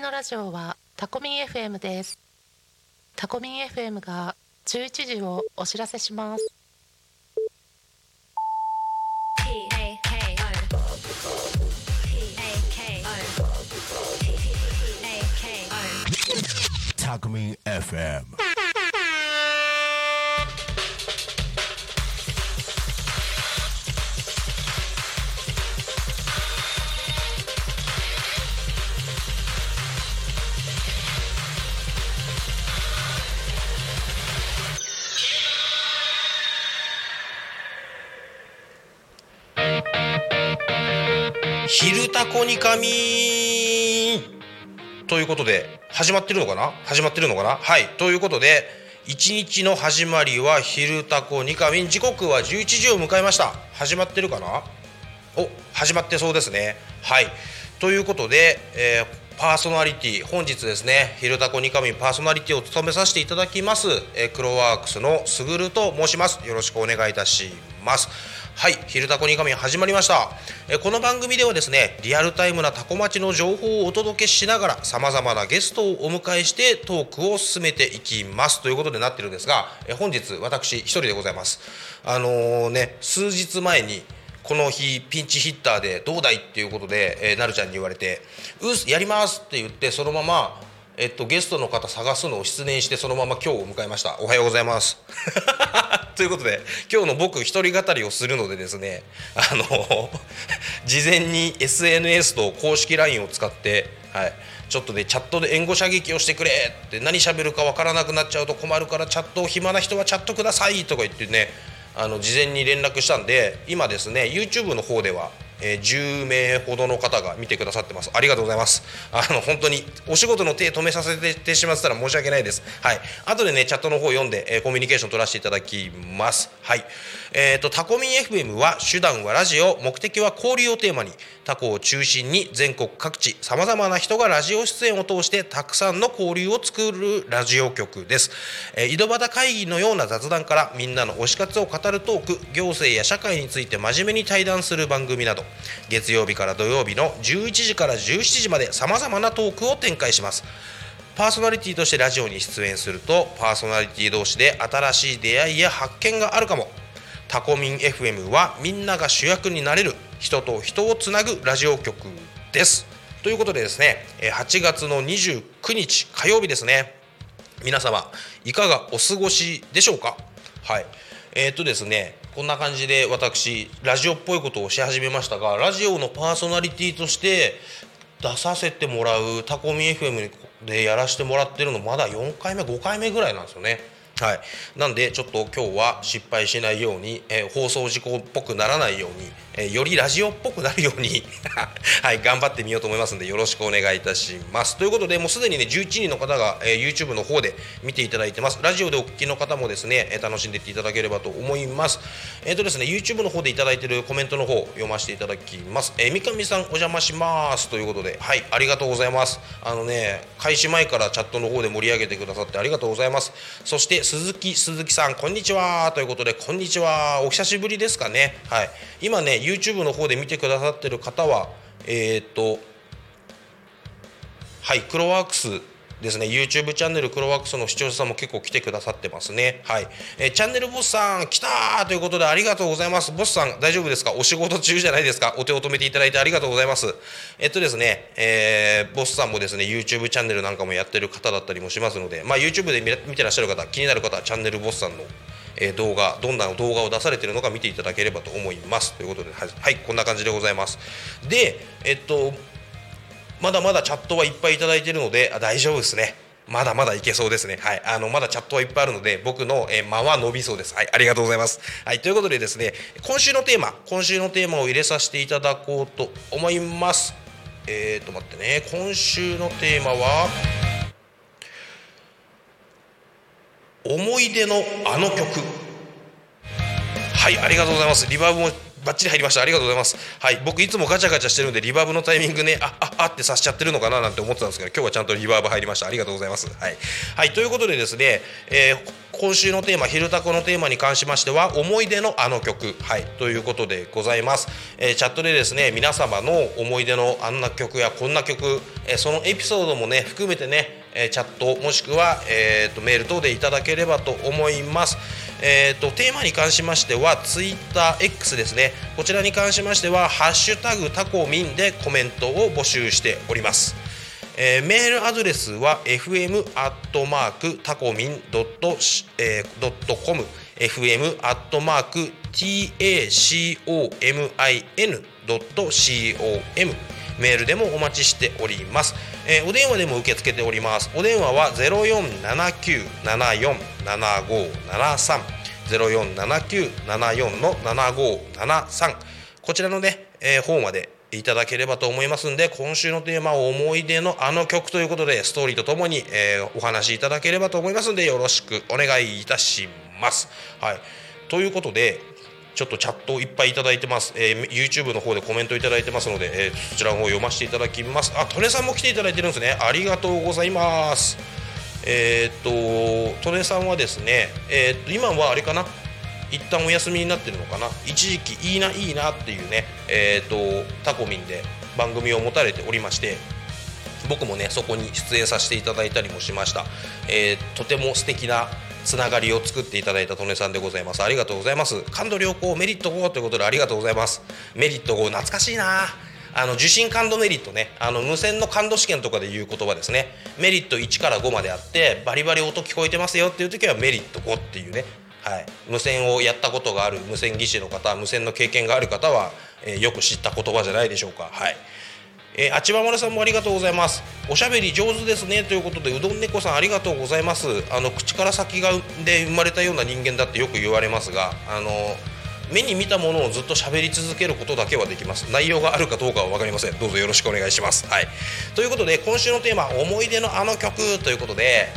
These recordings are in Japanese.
のラジオはタコミン FM ですタコミン FM が11時をお知らせします Talkme FM. 昼タコにかみということで始まってるのかな？始まってるのかな？はい。ということで一日の始まりは昼タコにかみ時刻は11時を迎えました。始まってるかな？お始まってそうですね。はい。ということで、えーパーソナリティ本日ですね「昼タコにかみ」パーソナリティを務めさせていただきます、えークロワークスのすぐると申します。よろしくお願いいたします。はい「昼タコにかみ」始まりました、えこの番組ではですねリアルタイムなタコ町の情報をお届けしながらさまざまなゲストをお迎えしてトークを進めていきます。ということでなってるんですが、え本日私一人でございます。あのーね数日前にこの日ピンチヒッターでどうだいっていうことで、えーなるちゃんに言われて「うっすやります」って言ってそのまま、えっと、ゲストの方探すのを失念してそのまま今日を迎えました。おはようございます。ということで今日の僕一人語りをするのでですねあの事前に SNS と公式 LINE を使って、はい、ちょっとねチャットで援護射撃をしてくれ。って何喋るかわからなくなっちゃうと困るからチャットを暇な人はチャットくださいとか言ってねあの事前に連絡したんで今ですね YouTube の方では、えー10名ほどの方が見てくださってます。ありがとうございます。あの本当にお仕事の手止めさせてしまったら申し訳ないです。はい。後でねチャットの方読んで、えーコミュニケーション取らせていただきます。はい。えー、とタコミン FM は手段はラジオ目的は交流をテーマに。タコを中心に全国各地さまざまな人がラジオ出演を通してたくさんの交流を作るラジオ局です、えー井戸端会議のような雑談からみんなの推し活を語るトーク行政や社会について真面目に対談する番組など。月曜日から土曜日の11時から17時までさまざまなトークを展開します。パーソナリティとしてラジオに出演するとパーソナリティ同士で新しい出会いや発見があるかも。タコミン FM はみんなが主役になれる人と人をつなぐラジオ局です。ということでですね8月の29日火曜日ですね。皆様いかがお過ごしでしょうか？はい。えーっとですねこんな感じで私ラジオっぽいことをし始めましたがラジオのパーソナリティとして出させてもらうタコミ FM でやらせてもらってるのまだ4回目5回目ぐらいなんですよね。はい、なんでちょっと今日は失敗しないように、えー放送事故っぽくならないように、えーよりラジオっぽくなるように、はい、頑張ってみようと思いますのでよろしくお願いいたします。ということでもうすでにね11人の方が、えー YouTube の方で見ていただいてますラジオでお聞きの方もですね、えー楽しんでいっていただければと思います。えっ、とですね YouTube の方でいただいているコメントの方読ませていただきます。えー三上さんお邪魔しますということではいありがとうございます。あのね開始前からチャットの方で盛り上げてくださってありがとうございます。そして鈴木鈴木さんこんにちはということでこんにちはお久しぶりですかねはい今ね YouTube の方で見てくださってる方はえーっとはいクロワークスですね。YouTube チャンネルクロワークスの視聴者さんも結構来てくださってますね。はい、えーチャンネルボスさん来たーということでありがとうございます。ボスさん大丈夫ですか？お仕事中じゃないですか？お手を止めていただいてありがとうございます。えっとですね、えーボスさんもですね YouTube チャンネルなんかもやってる方だったりもしますのでまあ YouTube で見てらっしゃる方気になる方はチャンネルボスさんのえ動画どんな動画を出されているのか見ていただければと思いますということではい、はいこんな感じでございますでえっとまだまだチャットはいっぱいいただいているので大丈夫ですねまだまだいけそうですね。はい、あのまだチャットはいっぱいあるので、僕の、えー間は伸びそうです。はい、ありがとうございます。はい、ということでですね、今週のテーマ、今週のテーマを入れさせていただこうと思います。えーと待ってね、今週のテーマは。思い出のあの曲。はい、ありがとうございます。リバーブもバッチリ入りました。ありがとうございます。はい、僕いつもガチャガチャしてるんで、リバーブのタイミングね、あ、あ、あってさしちゃってるのかななんて思ってたんですけど、今日はちゃんとリバーブ入りました。ありがとうございます。はい、はい、ということでですね、えー今週のテーマ「昼タコ」のテーマに関しましては思い出のあの曲はいということでございます、えーチャットでですね皆様の思い出のあんな曲やこんな曲、えーそのエピソードもね含めてね、えーチャットもしくは、えーとメール等でいただければと思います。えー、とテーマに関しましては TwitterX ですね。こちらに関しましては「ハッシュタグタコミン」でコメントを募集しております。えーメールアドレスは fm アットマークタコミンドットえドットコム。fm アットマーク tacomin ドット com メールでもお待ちしております、えーお電話でも受け付けております。お電話は0479747573 047974の7573こちらのね、えー方までいただければと思いますんで今週のテーマは思い出のあの曲ということでストーリーとともに、えーお話しいただければと思いますんでよろしくお願いいたします。はい、ということでちょっとチャットをいっぱいいただいてます、えー YouTube の方でコメントいただいてますので、えーそちらの方読ませていただきます。あトネさんも来ていただいてるんですね。ありがとうございます。えーっとトネさんはですねえーっと今はあれかな？一旦お休みになってるのかな？一時期いいないいなっていうねえーっとタコミンで番組を持たれておりまして僕もねそこに出演させていただいたりもしました、えーとても素敵なつながりを作っていただいた利根さんでございます。ありがとうございます。感度良好メリット5ということでありがとうございます。メリット5懐かしいな。あの受信感度メリットね。あの無線の感度試験とかで言う言葉ですね。メリット1から5まであってバリバリ音聞こえてますよっていう時はメリット5っていうね。はい、無線をやったことがある無線技師の方無線の経験がある方は、えーよく知った言葉じゃないでしょうか。はい。えー、あちばまるさんもありがとうございます。おしゃべり上手ですね。ということでうどん猫さんありがとうございます。あの口から先がで生まれたような人間だってよく言われますがあの目に見たものをずっと喋り続けることだけはできます。内容があるかどうかは分かりません。どうぞよろしくお願いします。はい。ということで今週のテーマ思い出のあの曲。ということで、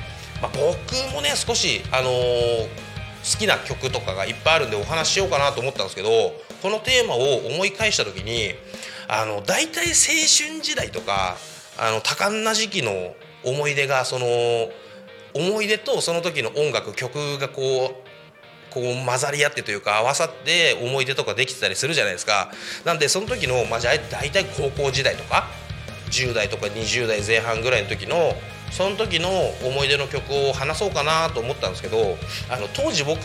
まあ、僕もね少しあのー好きな曲とかがいっぱいあるんでお話ししようかなと思ったんですけどこのテーマを思い返した時にあの大体青春時代とかあの多感な時期の思い出がその思い出とその時の音楽曲がこうこう混ざり合ってというか合わさって思い出とかできてたりするじゃないですか。なんでその時の、まあ、じゃあ大体高校時代とか10代とか20代前半ぐらいの時のその時の思い出の曲を話そうかなと思ったんですけどあの当時僕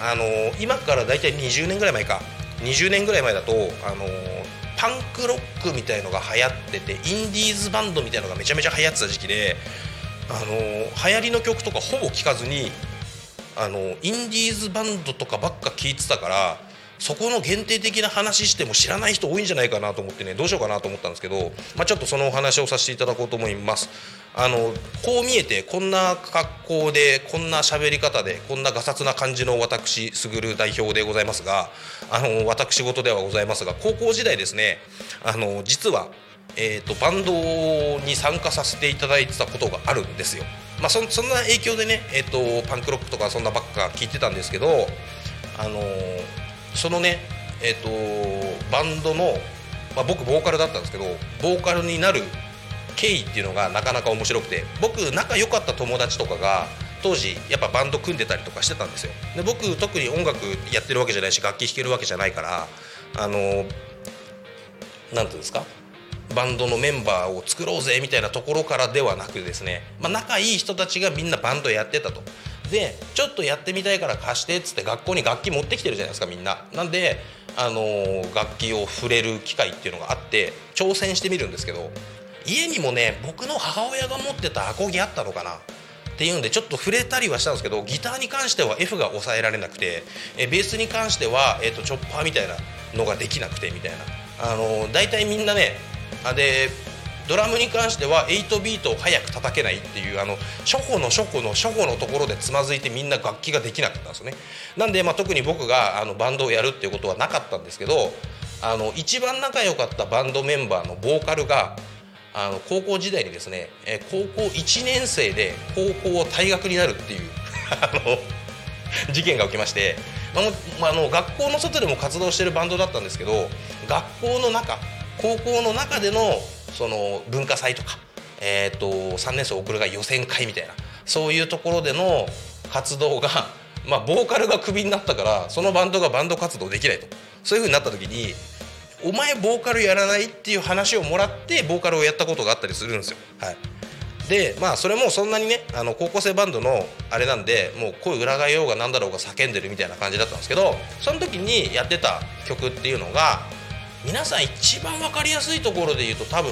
あの今から大体20年ぐらい前か。20年ぐらい前だとあのパンクロックみたいのが流行っててインディーズバンドみたいのがめちゃめちゃ流行ってた時期であの流行りの曲とかほぼ聴かずにあのインディーズバンドとかばっか聴いてたからそこの限定的な話しても知らない人多いんじゃないかなと思ってねどうしようかなと思ったんですけど、まあ、ちょっとそのお話をさせていただこうと思いますあのこう見えてこんな格好でこんな喋り方でこんなガサツな感じの私すぐる代表でございますがあの私事ではございますが高校時代ですねあの実はえー、とバンドに参加させていただいてたことがあるんですよ。まあ、そそんな影響でね、えー、とパンクロックとかそんなばっか聞いてたんですけど、あのーそのね、えー、とバンドの、まあ、僕ボーカルだったんですけどボーカルになる経緯っていうのがなかなか面白くて僕仲良かった友達とかが当時やっぱバンド組んでたりとかしてたんですよで僕特に音楽やってるわけじゃないし楽器弾けるわけじゃないからあのーなんていうんですか？バンドのメンバーを作ろうぜみたいなところからではなくですね、まあ、仲いい人たちがみんなバンドやってたと。でちょっとやってみたいから貸してっつって学校に楽器持ってきてるじゃないですかみんな。なんで、あのー楽器を触れる機会っていうのがあって挑戦してみるんですけど家にもね僕の母親が持ってたアコギあったのかなっていうんでちょっと触れたりはしたんですけどギターに関しては F が抑えられなくてえベースに関しては、えー、とチョッパーみたいなのができなくてみたいなあの大体みんなねあでドラムに関しては8ビートを早く叩けないっていうあの初歩の初歩の初歩のところでつまずいてみんな楽器ができなかったんですよね。なんで、まあ、特に僕があのバンドをやるっていうことはなかったんですけどあの一番仲良かったバンドメンバーのボーカルがあの高校時代にですね、えー高校1年生で高校を退学になるっていうあの事件が起きまして、あもま、あの学校の外でも活動してるバンドだったんですけど学校の中高校の中でのその文化祭とか、えー、と3年生送るが予選会みたいなそういうところでの活動が、まあ、ボーカルがクビになったからそのバンドがバンド活動できないとそういうふうになった時にお前ボーカルやらないっていう話をもらってボーカルをやったことがあったりするんですよ。はいでまあそれもそんなにねあの高校生バンドのあれなんでもう声裏返ようがなんだろうが叫んでるみたいな感じだったんですけどその時にやってた曲っていうのが皆さん一番分かりやすいところで言うと多分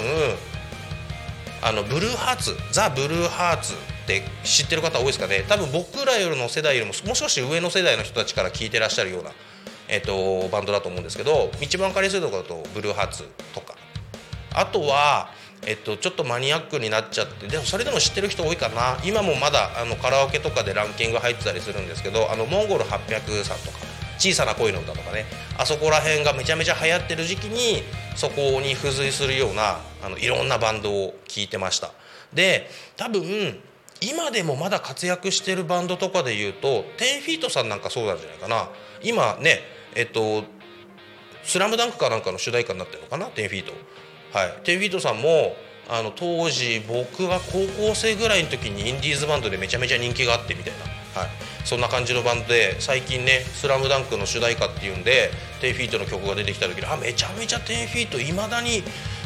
あのブルーハーツザ・ブルーハーツって知ってる方多いですかね。多分僕らよりの世代よりももう少し上の世代の人たちから聞いてらっしゃるような、えっとバンドだと思うんですけど一番分かりやすいところだとブルーハーツとか。あとはえっと、ちょっとマニアックになっちゃってでもそれでも知ってる人多いかな。今もまだあのカラオケとかでランキング入ってたりするんですけどあのモンゴル800さんとか。小さな恋の歌とかね。あそこら辺がめちゃめちゃ流行ってる時期にそこに付随するようなあのいろんなバンドを聴いてました。で多分今でもまだ活躍してるバンドとかでいうと10フィートさんなんかそうなんじゃないかな。今ねえっと「スラムダンクかなんかの主題歌になってるのかな？10フィート。はい。10フィートさんもあの当時僕が高校生ぐらいの時にインディーズバンドでめちゃめちゃ人気があってみたいな、はい、そんな感じのバンドで最近ね「スラムダンクの主題歌っていうんで10フィートの曲が出てきた時にあめちゃめちゃ10フィートいまだに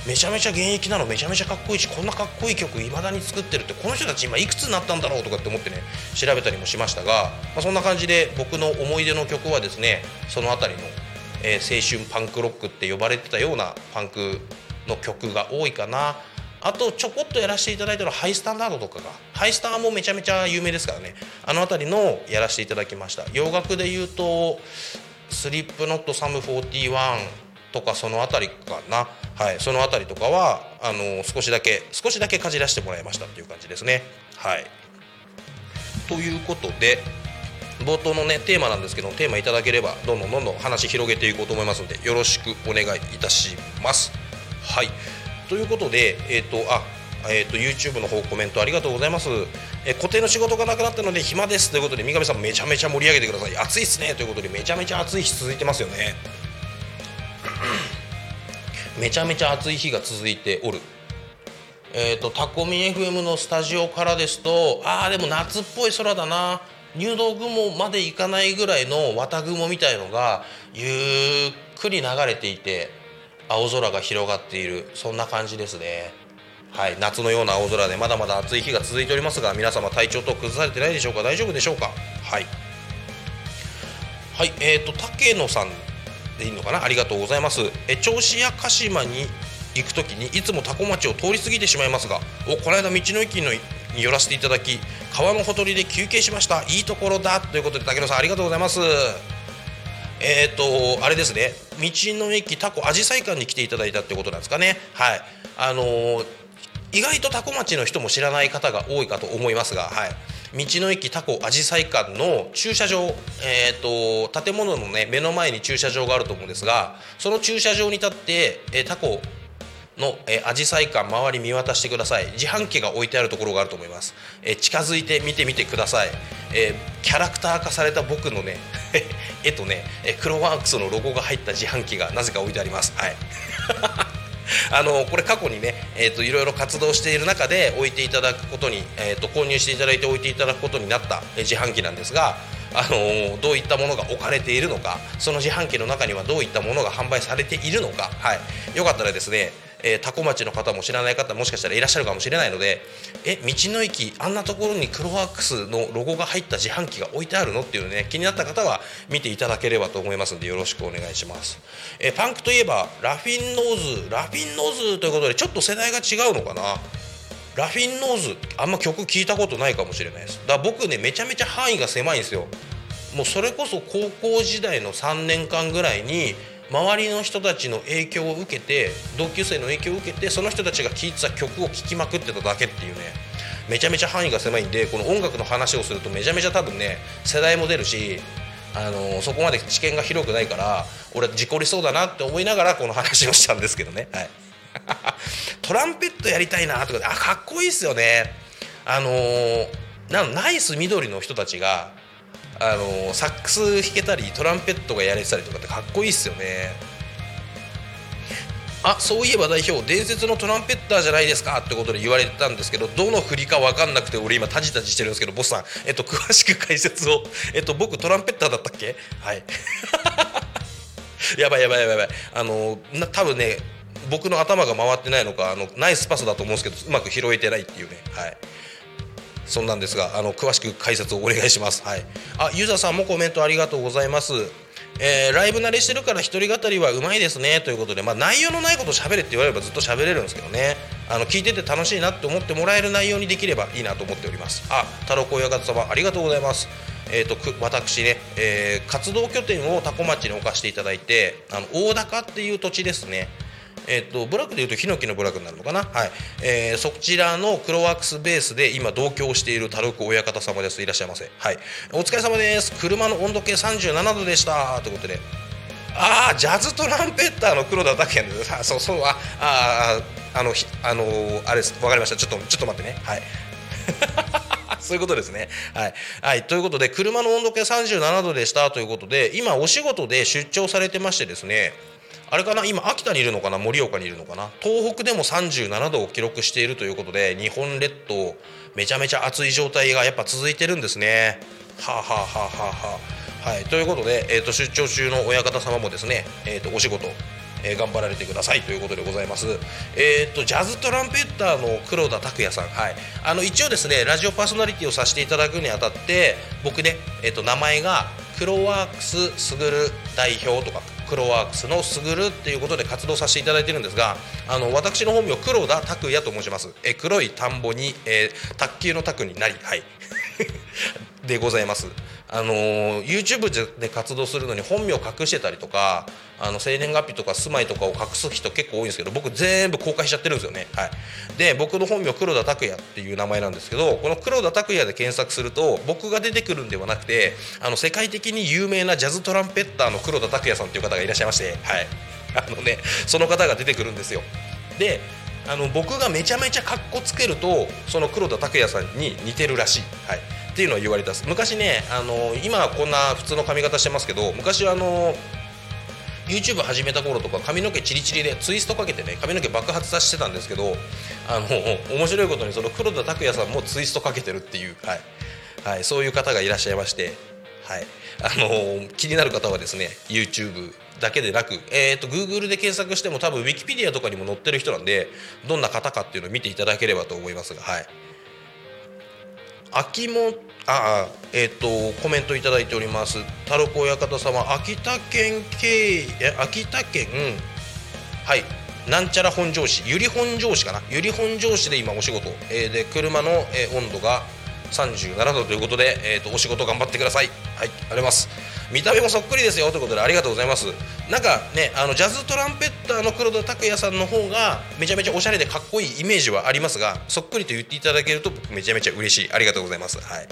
めちゃめちゃ現役なのめちゃめちゃかっこいいしこんなかっこいい曲いまだに作ってるってこの人たち今いくつになったんだろうとかって思ってね調べたりもしましたが、まあ、そんな感じで僕の思い出の曲はですねその辺りの、えー、青春パンクロックって呼ばれてたようなパンクの曲が多いかな。あとちょこっとやらせていただいたのハイスタンダードとかがハイスターもめちゃめちゃ有名ですからね。あの辺りのやらせていただきました。洋楽で言うとスリップノットサム41とかその辺りかな。はい。その辺りとかはあの少しだけ少しだけかじらせてもらいましたっていう感じですね。はい。ということで冒頭のねテーマなんですけどテーマいただければどんどんどんどん話広げていこうと思いますのでよろしくお願いいたします。はい。ということで、えーとあえーと、YouTube の方コメントありがとうございます、えー、固定の仕事がなくなったので暇です。ということで三上さんめちゃめちゃ盛り上げてください。暑いっすね。ということでめちゃめちゃ暑い日続いてますよね。めちゃめちゃ暑い日が続いておる。えっ、ー、とタコミ FM のスタジオからですとああでも夏っぽい空だな。入道雲まで行かないぐらいの綿雲みたいのがゆっくり流れていて青空が広がっている。そんな感じですね。はい。夏のような青空でまだまだ暑い日が続いておりますが皆様体調と崩されてないでしょうか？大丈夫でしょうか？はい。はい。えーと竹野さんでいいのかな？ありがとうございます。え銚子や鹿島に行く時にいつも多古町を通り過ぎてしまいますがおこの間道の駅のに寄らせていただき川のほとりで休憩しました。いいところだ。ということで竹野さんありがとうございます。えっ、ー、とあれですね。道の駅タコあじさい館に来ていただいたってことなんですかね。はい。あのー、意外とタコ町の人も知らない方が多いかと思いますがはい。道の駅タコアジサイ館の駐車場、えーと、建物の、ね、目の前に駐車場があると思うんですがその駐車場に立って、えー、タコのアジサイ館周り見渡してください。自販機が置いてあるところがあると思います、えー、近づいて見てみてください、えー、キャラクター化された僕のね 絵とねクロワークスのロゴが入った自販機がなぜか置いてあります。はい。あのこれ過去にね、えーと、いろいろ活動している中で置いていただくことに、えーと、購入していただいて置いていただくことになった自販機なんですが、あの、どういったものが置かれているのかその自販機の中にはどういったものが販売されているのか、はい、よかったらですねえー、多古町の方も知らない方もしかしたらいらっしゃるかもしれないのでえ道の駅あんなところにクロワークスのロゴが入った自販機が置いてあるのっていうね気になった方は見ていただければと思いますのでよろしくお願いします、えー、パンクといえば LAUGHIN' NOSE LAUGHIN' NOSE ということでちょっと世代が違うのかな。 LAUGHIN' NOSE あんま曲聞いたことないかもしれないです。だから僕ねめちゃめちゃ範囲が狭いんですよ。もうそれこそ高校時代の3年間ぐらいに周りの人たちの影響を受けて同級生の影響を受けてその人たちが聴いてた曲を聴きまくってただけっていうね。めちゃめちゃ範囲が狭いんでこの音楽の話をするとめちゃめちゃ多分ね世代も出るしあのそこまで知見が広くないから俺事故りそうだなって思いながらこの話をしたんですけどね、はい、トランペットやりたいなとかあかっこいいっすよね。あのなナイス緑の人たちがあのサックス弾けたりトランペットがやれてたりとかってかっこいいっすよね。あそういえば代表伝説のトランペッターじゃないですかってことで言われてたんですけどどの振りか分かんなくて俺今タジタジしてるんですけどボスさん、えっと、詳しく解説を、えっと、僕トランペッターだったっけ？はい。やばいやばいやばいやばい。あのな多分ね僕の頭が回ってないのかあのナイスパスだと思うんですけどうまく拾えてないっていうね。はい。そんなんですがあの詳しく解説をお願いします。はい。あユーザーさんもコメントありがとうございます。えーライブ慣れしてるから一人語りはうまいですね。ということで、まあ、内容のないこと喋れって言われればずっと喋れるんですけどね。あの聞いてて楽しいなって思ってもらえる内容にできればいいなと思っております。あ太郎小親方様ありがとうございます。えー、とく私ね、えー活動拠点を多古町に置かせていただいてあの大高っていう土地ですね。えっと部落でいうとヒノキの部落になるのかな、はい。えーそちらのクロワークスベースで今同居しているタルク親方様です。いらっしゃいませ、はい、お疲れ様です。車の温度計37度でした。ということで。ああジャズトランペッターの黒田拓也です。あそうそうああああのあのあれです。わかりました。ちょっとちょっと待ってね。はい。そういうことですね。はい。はい。ということで、車の温度計37度でした。ということで、今、お仕事で出張されてましてですね、あれかな、今、秋田にいるのかな、盛岡にいるのかな、東北でも37度を記録しているということで、日本列島、めちゃめちゃ暑い状態がやっぱ続いてるんですね。はあ、はあはあははあ、はい。ということで、えー、と出張中の親方様もですね、えー、とお仕事、え頑張られてくださいということでございます。えー、とジャズトランペッターの黒田拓也さん、はい、あの一応ですねラジオパーソナリティをさせていただくにあたって僕ね、えー、と名前がクロワークスすぐる代表とかクロワークスのすぐるっていうことで活動させていただいてるんですがあの私の本名黒田拓也と申します。え黒い田んぼに、えー卓球の卓になり、はい でございます。あのー YouTube で活動するのに本名を隠してたりとかあの生年月日とか住まいとかを隠す人結構多いんですけど僕全部公開しちゃってるんですよね。はい、で僕の本名黒田拓也っていう名前なんですけどこの黒田拓也で検索すると僕が出てくるんではなくてあの世界的に有名なジャズトランペッターの黒田拓也さんっていう方がいらっしゃいまして、はい、あのねその方が出てくるんですよ。であの僕がめちゃめちゃかっこつけるとその黒田拓也さんに似てるらしい、はい、っていうのは言われたす。昔ねあの今はこんな普通の髪型してますけど昔はあの YouTube 始めた頃とか髪の毛チリチリでツイストかけてね髪の毛爆発させてたんですけどあの面白いことにその黒田拓也さんもツイストかけてるっていう、はい。はい、そういう方がいらっしゃいまして、はい、あの気になる方はですね YouTube だけでなく、えー、と Google で検索しても多分 Wikipedia とかにも載ってる人なんでどんな方かっていうのを見ていただければと思いますがはい。秋もああえっ、とコメントいただいております。太郎親方様秋田県経え秋田県はい。なんちゃら本庄市。由利本庄市かな。由利本庄市で今お仕事、えーで車の、えー温度が37度ということで、えー、とお仕事頑張ってください。はいありがとうございます。見た目もそっくりですよということでありがとうございます。なんかねあのジャズトランペッターの黒田拓也さんの方がめちゃめちゃおしゃれでかっこいいイメージはありますがそっくりと言っていただけると僕めちゃめちゃ嬉しい。ありがとうございます。はい。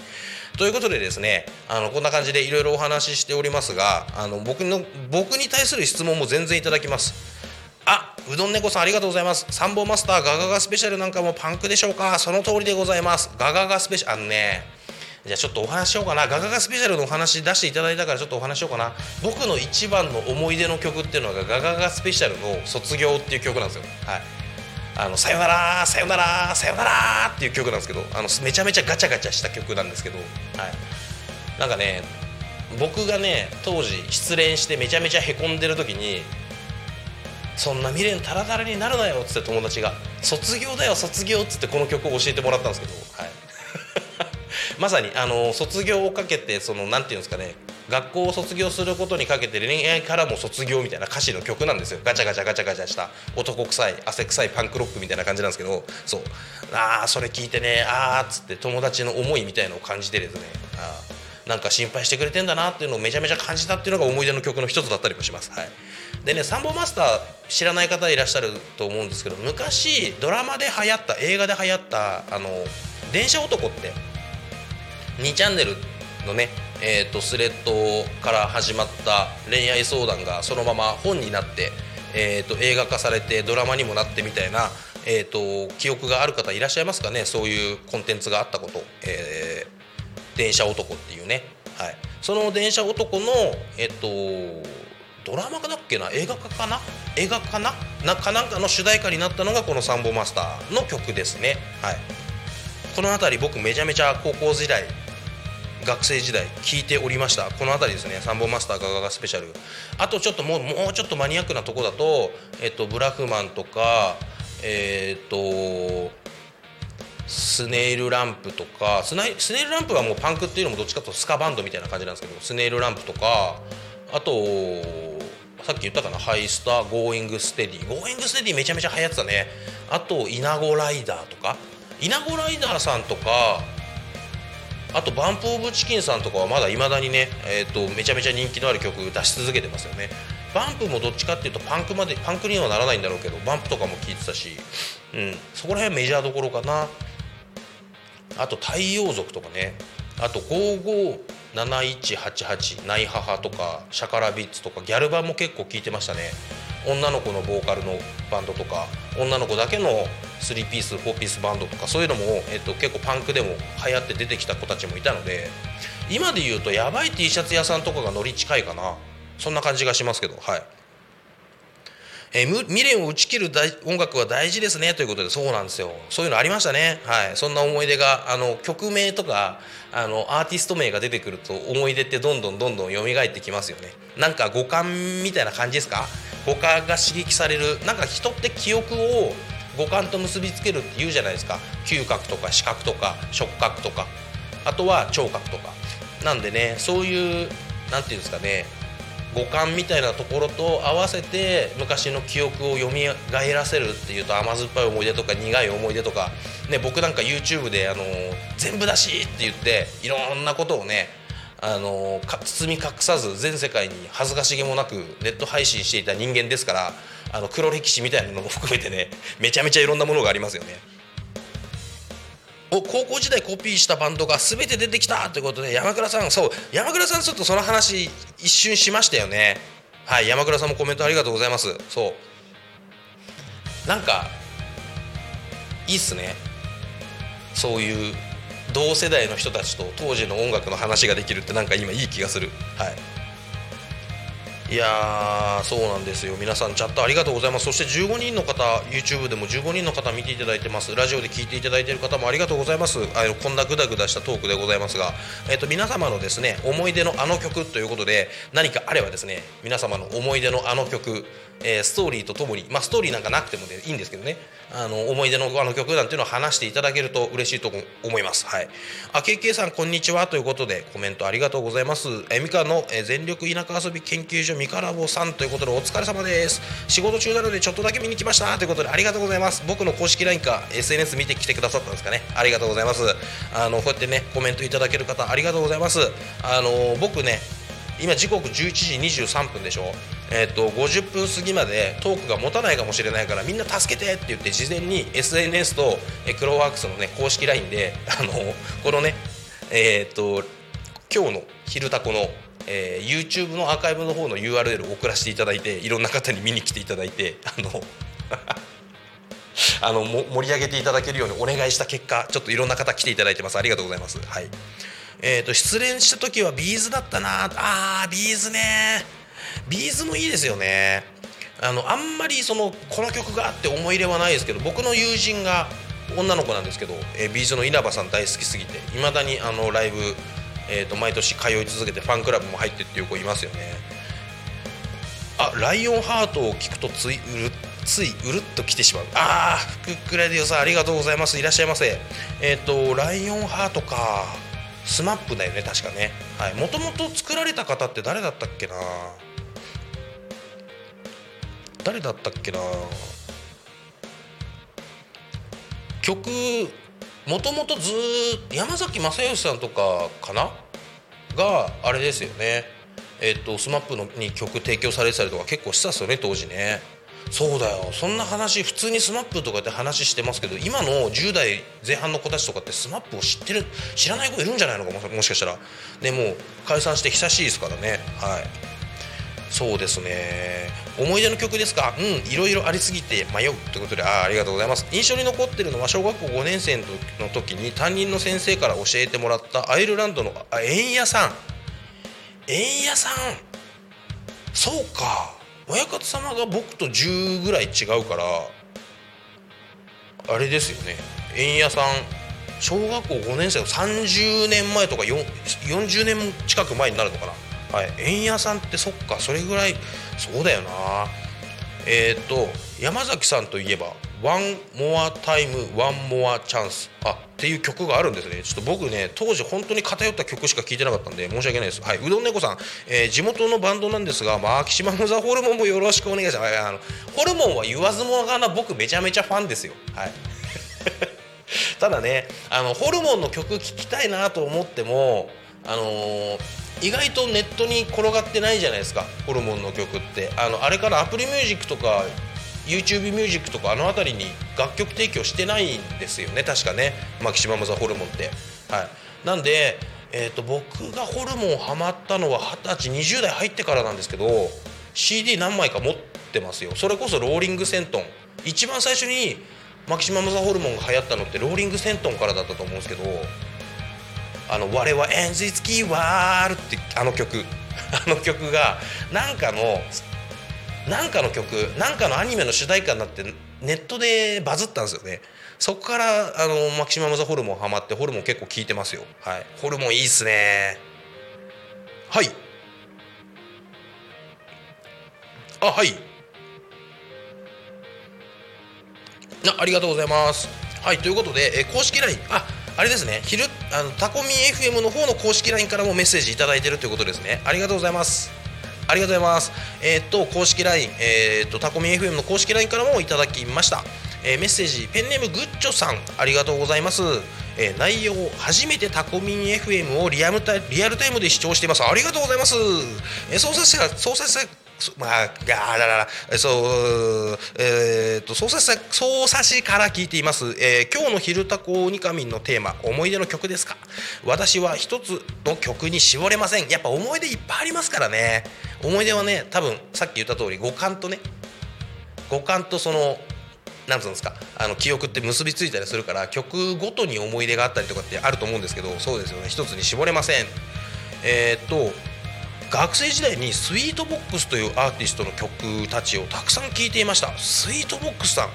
ということでですねあのこんな感じでいろいろお話ししておりますがあの僕の僕に対する質問も全然いただきます。あうどん猫さんありがとうございます。サンボマスターガガガスペシャルなんかもパンクでしょうか？その通りでございます。ガガガスペシャルあのねじゃあちょっとお話しようかな。ガガガスペシャルのお話出していただいたからちょっとお話しようかな。僕の一番の思い出の曲っていうのがガガガスペシャルの卒業っていう曲なんですよ。はい。あのさよならさよならさよならっていう曲なんですけどあのめちゃめちゃガチャガチャした曲なんですけど、はい、なんかね僕がね当時失恋してめちゃめちゃへこんでる時にそんな未練タラタラになるなよっつって友達が卒業だよ卒業っつってこの曲を教えてもらったんですけど、はい、まさにあの卒業をかけてそのなんていうんですかね学校を卒業することにかけて恋愛からも卒業みたいな歌詞の曲なんですよ。ガチャガチャガチャガチャした。男臭い汗臭いパンクロックみたいな感じなんですけど。そう。ああそれ聞いてねああっつって友達の思いみたいのを感じてですね。あなんか心配してくれてんだなっていうのをめちゃめちゃ感じたっていうのが思い出の曲の一つだったりもします。はい、でねサンボマスター知らない方いらっしゃると思うんですけど昔ドラマで流行った映画で流行ったあの電車男って2チャンネルのね、えー、とスレッドから始まった恋愛相談がそのまま本になって、えー、と映画化されてドラマにもなってみたいな、えー、と記憶がある方いらっしゃいますかね？そういうコンテンツがあったこと、えー電車男っていうね、はい、その電車男の、えっと、ドラマかだっけな？映画化かな？映画かな？なかなんかの主題歌になったのがこのサンボマスターの曲ですね。はい。この辺り僕めちゃめちゃ高校時代学生時代聞いておりました。この辺りですね。サンボマスターガガガスペシャル。あとちょっともうもうちょっとマニアックなとこだと、えっと、 BRAHMAN とかえっと SNAIL RAMP とかスナイ SNAIL RAMP はもうパンクっていうのもどっちかというとスカバンドみたいな感じなんですけど SNAIL RAMP とかあとさっき言ったかなハイスター GOING STEADY。GOING STEADY めちゃめちゃ流行ってたね。あとイナゴライダーとか。イナゴライダーさんとかあと BUMP OF CHICKEN さんとかはまだいまだにね、えー、とめちゃめちゃ人気のある曲出し続けてますよね。バンプもどっちかっていうとパンクまでパンクにはならないんだろうけどバンプとかも聴いてたし、うん、そこら辺メジャーどころかな。あと太陽族とかね。あと GO!GO!7188ナイハハとかシャカラビッツとかギャルバンも結構聴いてましたね。女の子のボーカルのバンドとか女の子だけの3ピース4ピースバンドとかそういうのも、えっと、結構パンクでも流行って出てきた子たちもいたので今で言うとやばい T シャツ屋さんとかがノリ近いかな。そんな感じがしますけどはい。えー、未練を打ち切る音楽は大事ですねということでそうなんですよ。そういうのありましたね。はい。そんな思い出があの曲名とかあのアーティスト名が出てくると思い出ってどんどんどんどん蘇ってきますよね。なんか五感みたいな感じですか？五感が刺激される。なんか人って記憶を五感と結びつけるって言うじゃないですか。嗅覚とか視覚とか触覚とか。あとは聴覚とか。なんでねそういう何て言うんですかね五感みたいなところと合わせて昔の記憶を蘇らせるっていうと甘酸っぱい思い出とか苦い思い出とか、ね、僕なんか YouTube であの全部だしって言っていろんなことをねあの包み隠さず全世界に恥ずかしげもなくネット配信していた人間ですからあの黒歴史みたいなのも含めてねめちゃめちゃいろんなものがありますよね。お高校時代コピーしたバンドが全て出てきたということで山倉さんそう山倉さんちょっとその話一瞬しましたよね。はい山倉さんもコメントありがとうございます。そう。なんかいいっすね。そういう同世代の人たちと当時の音楽の話ができるってなんか今いい気がする。はい。いやそうなんですよ。皆さんチャットありがとうございます。そして15人の方 YouTube でも15人の方見ていただいてます。ラジオで聞いていただいている方もありがとうございます。あのこんなグダグダしたトークでございますが、えーと、皆様のですね思い出のあの曲ということで何かあればですね皆様の思い出のあの曲えー、ストーリーとともに、まあ、ストーリーなんかなくても、ね、いいんですけどねあの思い出のあの曲なんていうのを話していただけると嬉しいと思います。はい、あ KK さんこんにちはということでコメントありがとうございます。えー、ミカの、えー、全力田舎遊び研究所ミカラボさんということでお疲れ様です。仕事中なのでちょっとだけ見に来ましたということでありがとうございます。僕の公式 LINE か SNS 見てきてくださったんですかね。ありがとうございます。あのこうやってねコメントいただける方ありがとうございます。あの僕ね今時刻11時23分でしょ、えーと、50分過ぎまでトークが持たないかもしれないからみんな助けてって言って事前に SNS とクロワークスの、ね、公式 LINE で あのこのねえっ、と今日の「昼タコの」えー、YouTube のアーカイブの方の URL を送らせていただいていろんな方に見に来ていただいてあの あの盛り上げていただけるようにお願いした結果ちょっといろんな方来ていただいてます。ありがとうございます。はい。えーと、失恋した時は B'zだったな。あー B'zね。 B'zもいいですよね。あのあんまりそのこの曲があって思い入れはないですけど僕の友人が女の子なんですけど、えー、 B'zの稲葉さん大好きすぎていまだにあのライブ、えーと、毎年通い続けてファンクラブも入ってっていう子いますよね。あライオンハートを聞くとついうるついうるっと来てしまう。ああ福クレディオさんありがとうございます。いらっしゃいませ。えっ、ー、とライオンハートか。 SMAP だよね確かね。はい。もともと作られた方って誰だったっけな？誰だったっけな？曲もともとずっ山崎まさよしさんとかかな？があれですよね。えっ、と SMAP のに曲提供されてたりとか結構したっすよね当時ね。そうだよ。そんな話普通に SMAP とかって話してますけど今の10代前半の子たちとかって SMAP を知ってる知らない子いるんじゃないのかもしかしたら。でも解散して久しいですからね。はい。そうですね。思い出の曲ですか？うんいろいろありすぎて迷うということであありがとうございます。印象に残ってるのは小学校5年生の時に担任の先生から教えてもらったアイルランドのあ円屋さん。円屋さん。そうか。親方様が僕と10ぐらい違うからあれですよね。円屋さん小学校5年生の30年前とか40年近く前になるのかな。はい。円屋さんってそっかそれぐらいそうだよな。えっ、と山崎さんといえば「One More Time One More Chance」あっていう曲があるんですね。ちょっと僕ね当時本当に偏った曲しか聴いてなかったんで申し訳ないです。はいうどん猫さん、えー地元のバンドなんですがマキシマム・ザ・ホルモンもよろしくお願いします。あのホルモンは言わずもがな僕めちゃめちゃファンですよ。はい。ただねあのホルモンの曲聴きたいなと思ってもあのー意外とネットに転がってないじゃないですか。ホルモンの曲って。あのあれからアプリミュージックとか YouTube ミュージックとかあの辺りに楽曲提供してないんですよね確かね。マキシマム・ザ・ホルモンって。はい。なんで、えー、と僕がホルモンハマったのは二十歳20代入ってからなんですけど CD 何枚か持ってますよ。それこそローリング・セントン。一番最初にマキシマム・ザ・ホルモンが流行ったのってローリング・セントンからだったと思うんですけどあの「我は演じつきわる」ってあの曲。あの曲がなんかのなんかの曲なんかのアニメの主題歌になってネットでバズったんですよね。そこからあのマキシマム・ザ・ホルモンハマってホルモン結構聴いてますよ。はい。ホルモンいいっすね。はい。あはい。あありがとうございます。はいということで、え公式 LINE ああれですね。昼あのタコミン FM の方の公式 LINE からもメッセージいただいてるということですね。ありがとうございます。ありがとうございます。えーっと公式 LINE えーっとタコミン FM の公式 LINE からもいただきました、えーメッセージペンネームグッチョさんありがとうございます。え内容初めてタコミン FM をリアルタイリアルタイムで視聴しています。ありがとうございます、えー、操作者操作者まあ、あららら、そう、えー、と、操作者、操作士から聞いています。えー今日の昼タコニカミンのテーマ、思い出の曲ですか？私は一つの曲に絞れません。やっぱ思い出いっぱいありますからね。思い出はね、多分、さっき言った通り、五感とね、五感とその、なんつうんですか？あの記憶って結びついたりするから曲ごとに思い出があったりとかってあると思うんですけどそうですよね一つに絞れませんえーっと学生時代にスイートボックスというアーティストの曲たちをたくさん聴いていました。スイートボックスさん。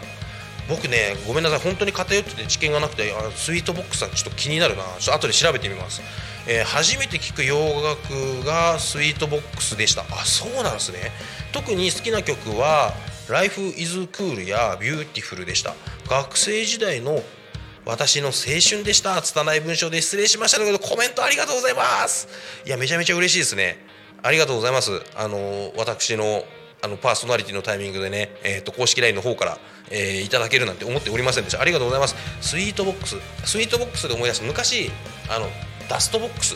僕ねごめんなさい本当に偏ってて知見がなくてあスイートボックスさんちょっと気になるな。ちょっと後で調べてみます、えー初めて聴く洋楽がスイートボックスでした。あそうなんですね。特に好きな曲は「Life is Cool」や「Beautiful」でした。学生時代の私の青春でした。拙い文章で失礼しました。けどコメントありがとうございます。いやめちゃめちゃ嬉しいですね。ありがとうございます。あの私のあのパーソナリティのタイミングでね、えー、と公式 LINE の方から、えーいただけるなんて思っておりませんでした。ありがとうございます。スイートボックススイートボックスで思い出す。昔あのダストボックス。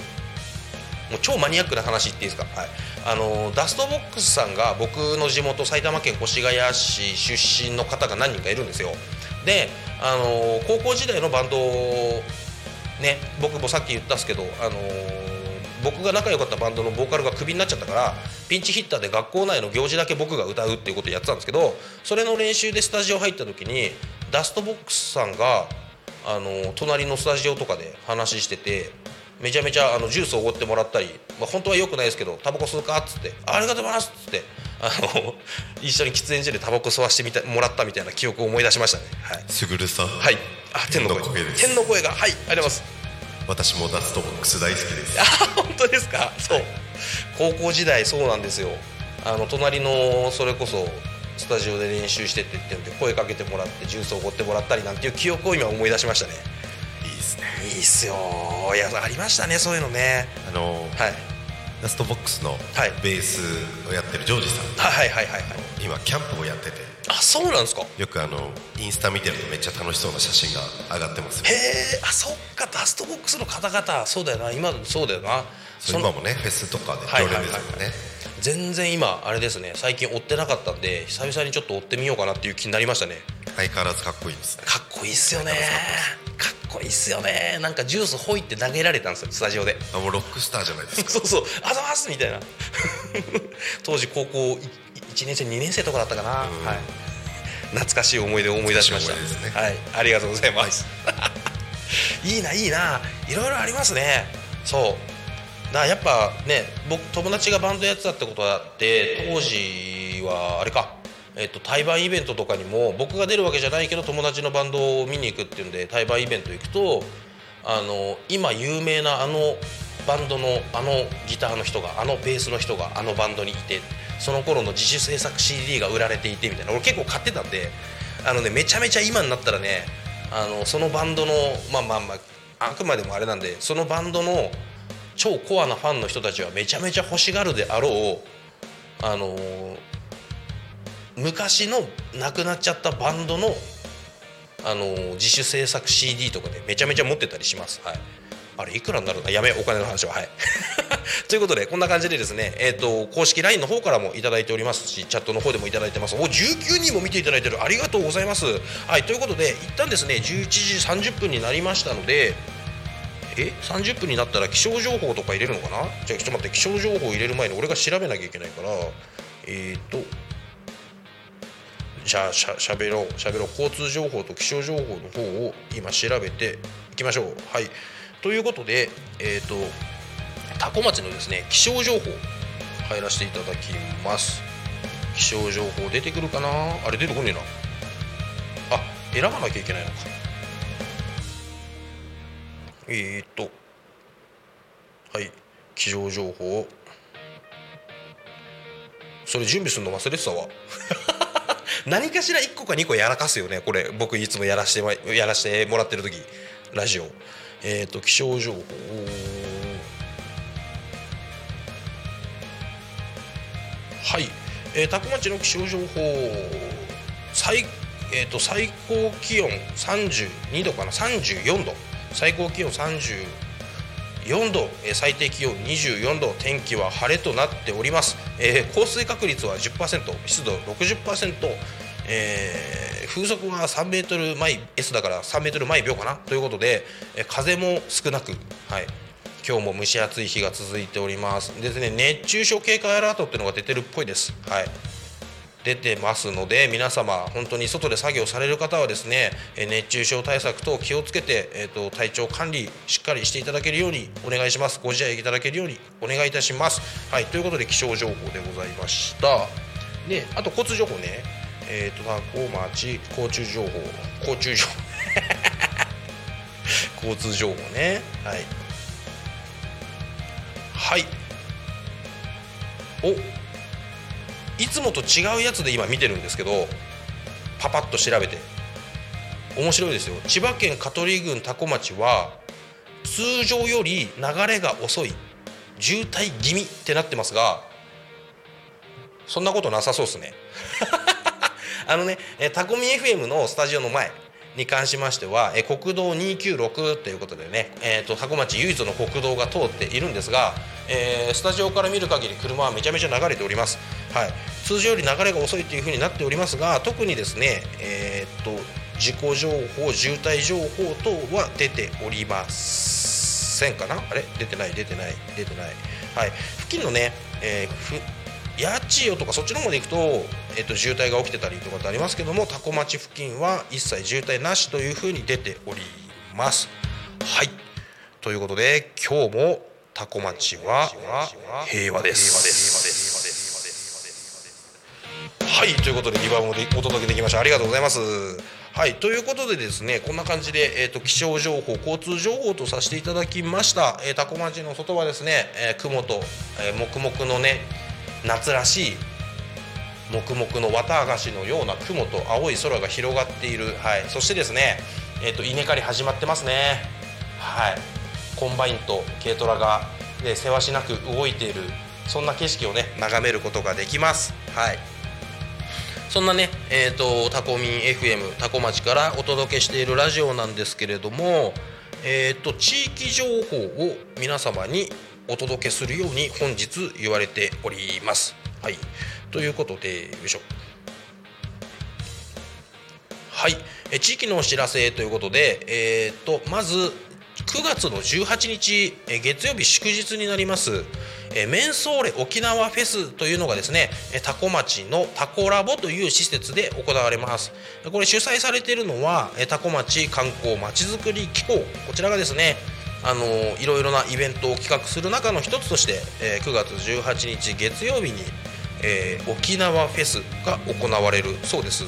もう超マニアックな話っていいですか、はい、あのダストボックスさんが僕の地元埼玉県越谷市出身の方が何人かいるんですよ。であの高校時代のバンドね僕もさっき言ったんですけどあの僕が仲良かったバンドのボーカルがクビになっちゃったからピンチヒッターで学校内の行事だけ僕が歌うっていうことをやってたんですけどそれの練習でスタジオ入った時にダストボックスさんがあの隣のスタジオとかで話しててめちゃめちゃあのジュースをおごってもらったり、まあ、本当はよくないですけどタバコ吸うかっつってありがとうございますっつってあの一緒に喫煙所でタバコ吸わしてみたもらったみたいな記憶を思い出しましたね。はい、すぐるさん。はい、あ天の声。天の声です。天の声が。はい。ありがとうございます私もダストボックス大好きです。あ本当ですか？そう。高校時代そうなんですよ。あの隣のそれこそスタジオで練習してって言ってるんで声かけてもらってジュースをおごってもらったりなんていう記憶を今思い出しましたね。いいですね。いいっすよ。いやありましたねそういうのね。あのはい。ダストボックスのはい。ベースをやってるジョージさん。はいはいはいはい。今キャンプをやっててあそうなんですか？よくあのインスタ見てるとめっちゃ楽しそうな写真が上がってますよへえあそっかダストボックスの方々そうだよな。今そうだよな。そう今もねフェスとかで常連ですもんね。全然今あれですね。最近追ってなかったんで久々にちょっと追ってみようかなっていう気になりましたね。相変わらずかっこいいですね。かっこいいっすよね。かっこいいっすよね。なんかジュースほいって投げられたんですよスタジオで。あもうロックスターじゃないですか。そうそう。あざますみたいな。当時高校1年生2年生とかだったかな、はい。懐かしい思い出を思い出しました。ね。はい。ありがとうございます、い、いないいな。いろいろありますね。そう。なやっぱね僕友達がバンドやってたってことがあって当時はあれか。えっと、対バンイベントとかにも僕が出るわけじゃないけど友達のバンドを見に行くっていうんで対バンイベント行くとあの今有名なあのバンドのあのギターの人があのベースの人があのバンドにいてその頃の自主制作 CD が売られていてみたいな俺結構買ってたんであの、ね、めちゃめちゃ今になったらねあのそのバンドのまあまあまああくまでもあれなんでそのバンドの超コアなファンの人たちはめちゃめちゃ欲しがるであろうあの昔の亡くなっちゃったバンドのあの自主制作 CD とかでめちゃめちゃ持ってたりします。はいあれいくらになるんだ？やめお金の話は。はい。ということでこんな感じでですねえっ、と公式 LINE の方からもいただいております。しチャットの方でもいただいてます。お19人も見ていただいてる。ありがとうございます。はいということで一旦ですね11時30分になりましたのでえ？30分になったら気象情報とか入れるのかな？じゃあちょっと待って気象情報入れる前に俺が調べなきゃいけないからえっ、とじゃあしゃしゃべろう。しゃべろう。交通情報と気象情報の方を今調べていきましょう。はい。ということでえっ、と多古町のですね気象情報入らせていただきます。気象情報出てくるかな？あれ出てこねえな。あ選ばなきゃいけないのか。えー、っとはい気象情報。それ準備するの忘れてたわ。何かしら1個か2個やらかすよねこれ。僕いつもやらしてもやらしてもらってる時。ラジオ。えっ、と気象情報。はい、えー、多古町の気象情報。最,、えー、と最高気温32度かな？34度。最高気温34度、えー最低気温24度。天気は晴れとなっております、えー降水確率は10%湿度60%、えー風速は3メートル毎 S だから3メートル毎秒かな？ということで、えー風も少なく、はい、今日も蒸し暑い日が続いております。ですね熱中症警戒アラートっていうのが出てるっぽいです。はい。出てますので皆様本当に外で作業される方はですねえー熱中症対策等気をつけて、えー、と体調管理しっかりしていただけるようにお願いします。ご自愛いただけるようにお願いいたします。はい。ということで気象情報でございました。であと交通情報ね。えっ、と多古町交通情報交通情報。交通情報ね。はい。はい。おいつもと違うやつで今見てるんですけどパパッと調べて。面白いですよ。千葉県香取郡多古町は通常より流れが遅い渋滞気味ってなってますがそんなことなさそうですね。あのねえータコミ FM のスタジオの前に関しましては、えー国道296ということでね、えー、と多古町唯一の国道が通っているんですが、えースタジオから見る限り車はめちゃめちゃ流れております、はい、通常より流れが遅いというふうになっておりますが特にですね、えー、と事故情報渋滞情報等は出ておりませんかな？あれ？出てない出てない出てない、はい、付近のね、えーふ八千代とかそっちの方で行くと,、えっと渋滞が起きてたりとかってありますけども多古町付近は一切渋滞なしというふうに出ております。はいということで今日も多古町は平和です。はいということで2番をでお届けできましたありがとうございます。はいということでですねこんな感じで、えー、と気象情報交通情報とさせていただきました、えー、多古町の外はですね、えー雲と、えー、モクモクのね夏らしいモクモクの綿菓子のような雲と青い空が広がっている、はい、そしてですね、えー、と稲刈り始まってますね、はい、コンバインと軽トラが、ね、せわしなく動いている。そんな景色をね眺めることができます。はい。そんなね、えー、とタコミン FM 多古町からお届けしているラジオなんですけれども、えー、と地域情報を皆様にお届けするように本日言われております。はい、ということでよいしょ。はい、え地域のお知らせということで、えー、とまず9月の18日、え月曜日祝日になります、えメンソーレ沖縄フェスというのがですねえ多古町のタコラボという施設で行われます。これ主催されているのはえ多古町観光まちづくり機構。こちらがですねあのいろいろなイベントを企画する中の一つとして、え9月18日月曜日に、えー沖縄フェスが行われるそうです。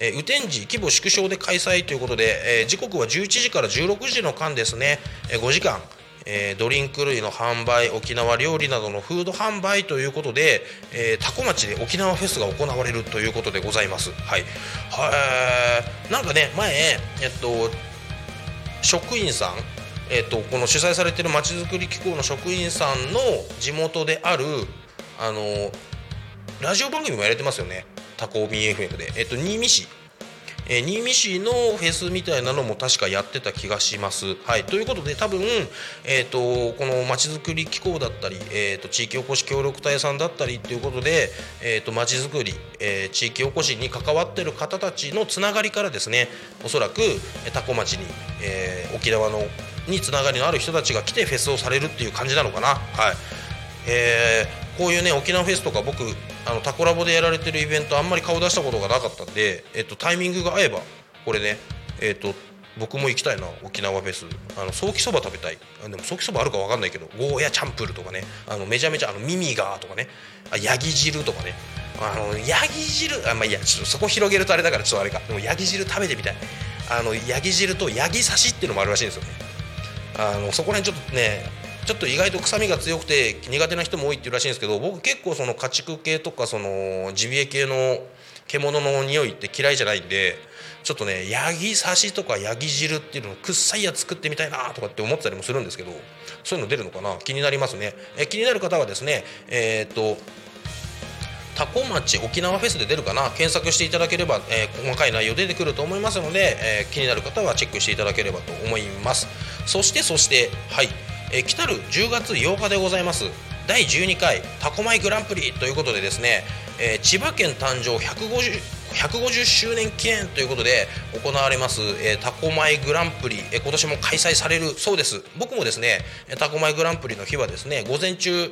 えー、雨天時規模縮小で開催ということで、えー時刻は11時から16時の間ですね、え5時間、えドリンク類の販売沖縄料理などのフード販売ということで、えー、多古町で沖縄フェスが行われるということでございます。はい、はなんかね前、えっと、職員さんえっとこの主催されてるまちづくり機構の職員さんの地元であるあのラジオ番組もやれてますよね。タコミ FM で、えっと、新見市。えー新見市のフェスみたいなのも確かやってた気がします。はい、ということで多分、えー、とこのまちづくり機構だったり、えー、と地域おこし協力隊さんだったりっていうことで、えー、とまちづくり、えー地域おこしに関わってる方たちのつながりからですねおそらくえー多古町に、えー沖縄のにつながりのある人たちが来てフェスをされるっていう感じなのかな。はい。えーこういうね沖縄フェスとか僕あのタコラボでやられてるイベントあんまり顔出したことがなかったんで、えっと、タイミングが合えばこれねえっと僕も行きたいな沖縄フェス。あのソーキそば食べたい。あでもソーキそばあるか分かんないけどゴーヤチャンプルとかねあのめちゃめちゃあのミミガーとかねあヤギ汁とかねあのヤギ汁あまあいいやちょっとそこ広げるとあれだからちょっとあれか。でもヤギ汁食べてみたい。あのヤギ汁とヤギ刺しっていうのもあるらしいんですよね。あのそこら辺ちょっとねちょっと意外と臭みが強くて苦手な人も多いっていうらしいんですけど僕結構その家畜系とかそのジビエ系の獣の匂いって嫌いじゃないんでちょっとねヤギ刺しとかヤギ汁っていうのをくっさいやつ作ってみたいなとかって思ってたりもするんですけどそういうの出るのかな？気になりますね。え気になる方はですねえーっとタコ町沖縄フェスで出るかな？検索していただければ、えー細かい内容出てくると思いますので、えー気になる方はチェックしていただければと思います。そしてそしてはい、え来たる10月8日でございます。第12回タコマイグランプリということでですね、え千葉県誕生150 150周年記念ということで行われます、えータコマイグランプリ、えー今年も開催されるそうです。僕もですねタコマイグランプリの日はですね午前中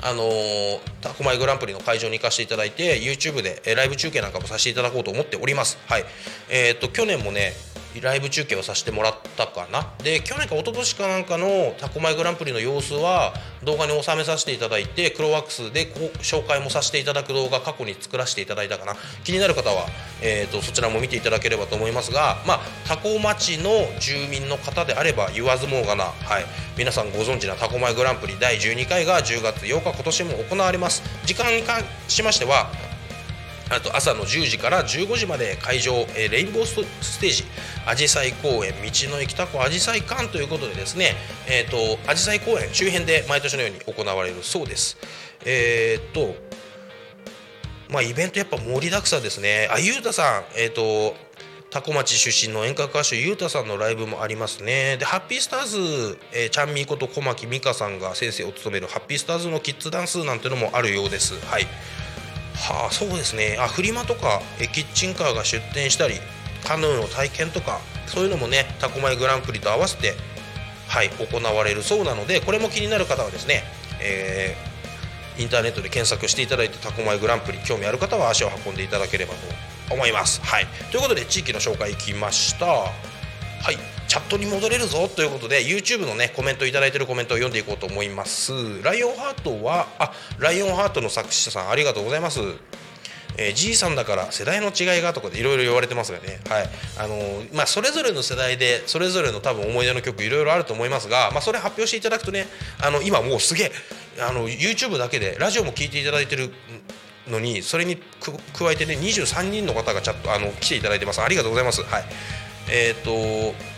あのータコマイグランプリの会場に行かせていただいて YouTube でえーライブ中継なんかもさせていただこうと思っております。はい。えー、と去年もねライブ中継をさせてもらったかな。で去年か一昨年かなんかのタコマイグランプリの様子は動画に収めさせていただいてクロワックスでこう紹介もさせていただく動画過去に作らせていただいたかな。気になる方は、えー、とそちらも見ていただければと思いますがまあタコ町の住民の方であれば言わずもがな、はい、皆さんご存知なタコマイグランプリ第12回が10月8日今年も行われます。時間に関しましてはあと朝の10時から15時まで会場、えーレインボーステージあじさい公園道の駅タコあじさい館ということでですねえっ、とあじさい公園周辺で毎年のように行われるそうです。えっ、とまあイベントやっぱ盛りだくさんですね。あゆうたさんえっ、と多古町出身の演歌歌手ゆうたさんのライブもありますね。でハッピースターズ、えーちゃんみこと小牧美香さんが先生を務めるハッピースターズのキッズダンスなんてのもあるようです。はい。はあそうですね。あフリマとかえキッチンカーが出店したりカヌーの体験とかそういうのもねタコマイグランプリと合わせてはい行われるそうなのでこれも気になる方はですね、えーインターネットで検索していただいてタコマイグランプリ興味ある方は足を運んでいただければと思います。はい。ということで地域の紹介いきました。はい。チャットに戻れるぞということで YouTube のねコメントいただいてるコメントを読んでいこうと思います。ライオンハートはあライオンハートの作者さんありがとうございます。えー、じいさんだから世代の違いがとかでいろいろ言われてますがね、はい。あのーまあ、それぞれの世代でそれぞれの多分思い出の曲いろいろあると思いますが、まあ、それ発表していただくとねあの今もうすげえあの YouTube だけでラジオも聞いていただいてるのにそれに加えてね23人の方がチャットあの来ていただいてます。ありがとうございます。はい。えっ、と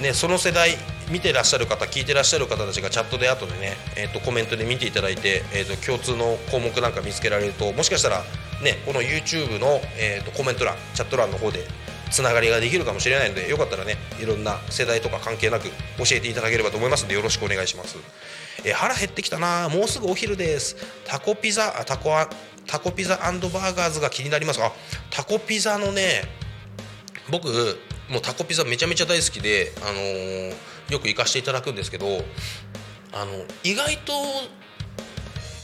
ね、その世代見てらっしゃる方聞いてらっしゃる方たちがチャットで後でね、えー、とコメントで見ていただいて、えー、と共通の項目なんか見つけられるともしかしたら、ね、この YouTube の、えー、とコメント欄チャット欄の方でつながりができるかもしれないのでよかったらねいろんな世代とか関係なく教えていただければと思いますのでよろしくお願いします、えー腹減ってきたなもうすぐお昼です。タコピザあタコタコピザバーガーズが気になります。あタコピザのね僕もうタコピザめちゃめちゃ大好きで、あのーよく行かせていただくんですけどあの意外と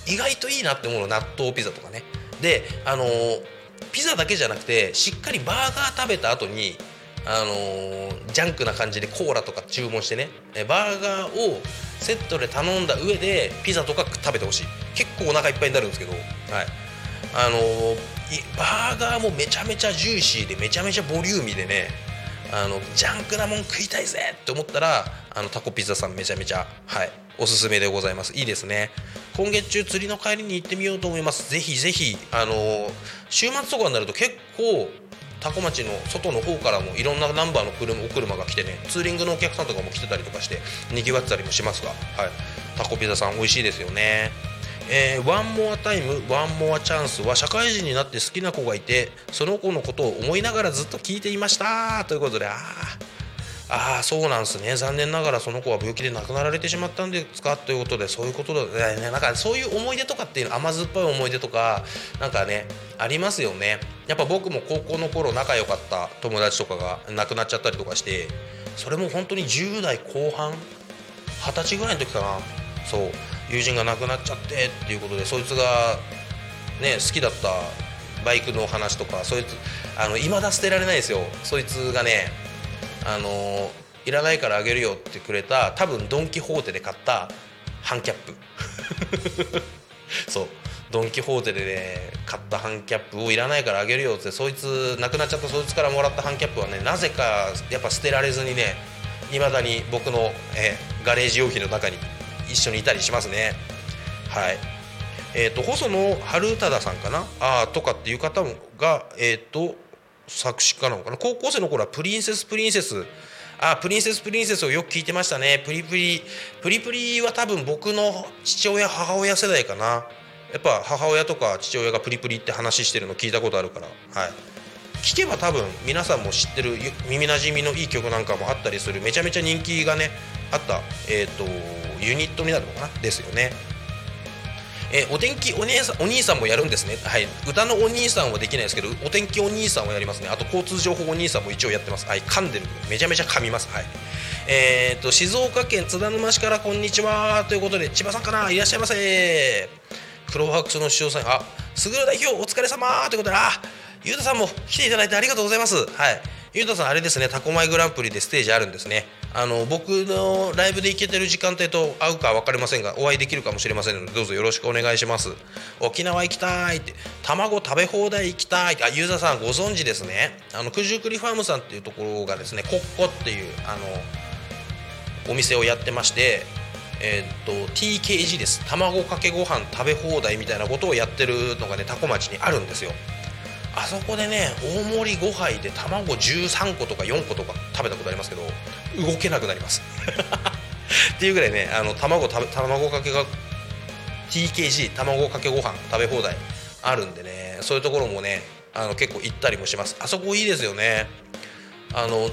意外といいなって思うの納豆ピザとかね。であのーピザだけじゃなくてしっかりバーガー食べた後にあのージャンクな感じでコーラとか注文してねバーガーをセットで頼んだ上でピザとか食べてほしい。結構お腹いっぱいになるんですけどはい。あのーバーガーもめちゃめちゃジューシーでめちゃめちゃボリューミーでねあのジャンクなもん食いたいぜって思ったらあのタコピザさんめちゃめちゃはいおすすめでございます。いいですね。今月中釣りの帰りに行ってみようと思います。ぜひぜひあの週末とかになると結構多古町の外の方からもいろんなナンバーの車お車が来てねツーリングのお客さんとかも来てたりとかしてにぎわってたりもしますが、はい、タコピザさん美味しいですよね。えーワンモアタイムワンモアチャンスは社会人になって好きな子がいてその子のことを思いながらずっと聞いていました。ということでああそうなんですね。残念ながらその子は病気で亡くなられてしまったんですか？ということでそういうことだねなんかそういう思い出とかっていう甘酸っぱい思い出とかなんかねありますよね。やっぱ僕も高校の頃仲良かった友達とかが亡くなっちゃったりとかしてそれも本当に10代後半？二十歳ぐらいの時かな。そう。友人が亡くなっちゃってっていうことでそいつがね好きだったバイクの話とかそいつあの未だ捨てられないですよ。そいつがねあのいらないからあげるよってくれた多分ドン・キホーテで買ったハンキャップ。そう。ドン・キホーテでね買ったハンキャップをいらないからあげるよってそいつ亡くなっちゃったそいつからもらったハンキャップはねなぜかやっぱ捨てられずにねいまだに僕の、えガレージ用品の中に一緒にいたりしますね。はい。えー、と細野晴忠さんかな？あとかっていう方がえっ、と作詞家なのかな？高校生の頃はプリンセスプリンセス。あプリンセスプリンセスをよく聞いてましたね。プリプリプリプリは多分僕の父親母親世代かな。やっぱ母親とか父親がプリプリって話してるの聞いたことあるから。はい。聞けば多分皆さんも知ってる耳なじみのいい曲なんかもあったりする。めちゃめちゃ人気がねあった、えー、とユニットになるのかな？ですよね。えーお天気お姉さんお兄さんもやるんですね、はい、歌のお兄さんはできないですけどお天気お兄さんはやりますね。あと交通情報お兄さんも一応やってます。はい。噛んでる。めちゃめちゃ噛みます。はい。えー、と静岡県津田沼市からこんにちはということで千葉さんかな？いらっしゃいませ。クローハックスの首相さんあすぐる代表お疲れ様ということであゆうたさんも来ていただいてありがとうございます。はい。ゆうたさんあれですね。タコマイグランプリでステージあるんですね。あの僕のライブで行けてる時間帯と合うか分かりませんがお会いできるかもしれませんのでどうぞよろしくお願いします。沖縄行きたいって卵食べ放題行きたいってあゆうたさんご存知ですね。あの九十九里ファームさんっていうところがですねコッコっていうあのお店をやってましてえーっと TKG です。卵かけご飯食べ放題みたいなことをやってるのがね多古町にあるんですよ。あそこでね大盛り5杯で卵13個とか4個とか食べたことありますけど動けなくなります。っていうぐらいねあの卵卵かけが TKG 卵かけご飯食べ放題あるんでねそういうところもねあの結構行ったりもします。あそこいいですよね。あの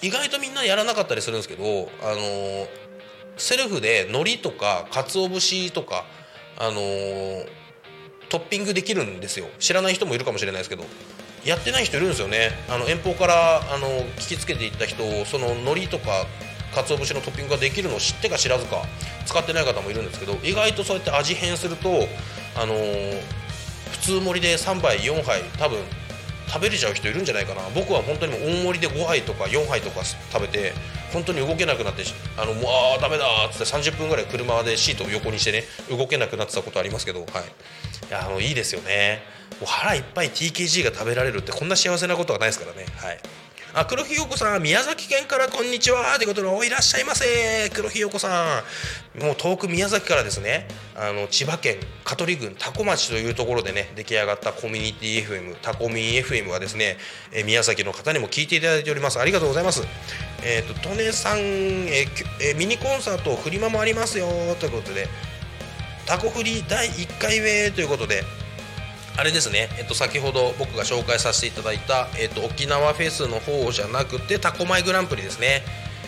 意外とみんなやらなかったりするんですけどあのセルフで海苔とか鰹節とかあのトッピングできるんですよ。知らない人もいるかもしれないですけど。やってない人いるんですよね。あの遠方からあの聞きつけていった人その海苔とか鰹節のトッピングができるのを知ってか知らずか使ってない方もいるんですけど意外とそうやって味変するとあの普通盛りで3杯4杯多分食べれちゃう人いるんじゃないかな。僕は本当にもう大盛りで5杯とか4杯とか食べて本当に動けなくなってあのもうあーダメだーっつって30分ぐらい車でシートを横にしてね動けなくなってたことありますけどはい。いやあのいいですよね。もう腹いっぱい TKG が食べられるってこんな幸せなことはないですからね。はい。あ黒ひよこさん宮崎県からこんにちはということでおいらっしゃいませ黒ひよこさん。もう遠く宮崎からですねあの千葉県香取郡多古町というところでね出来上がったコミュニティ FM タコミン FM はですね、え宮崎の方にも聞いていただいております。ありがとうございます。えっ、と利根さん、ええミニコンサートフリマもありますよということでタコフリ第1回目ということであれですね、えっと、先ほど僕が紹介させていただいた、えっと、沖縄フェスの方じゃなくてタコマイグランプリですね。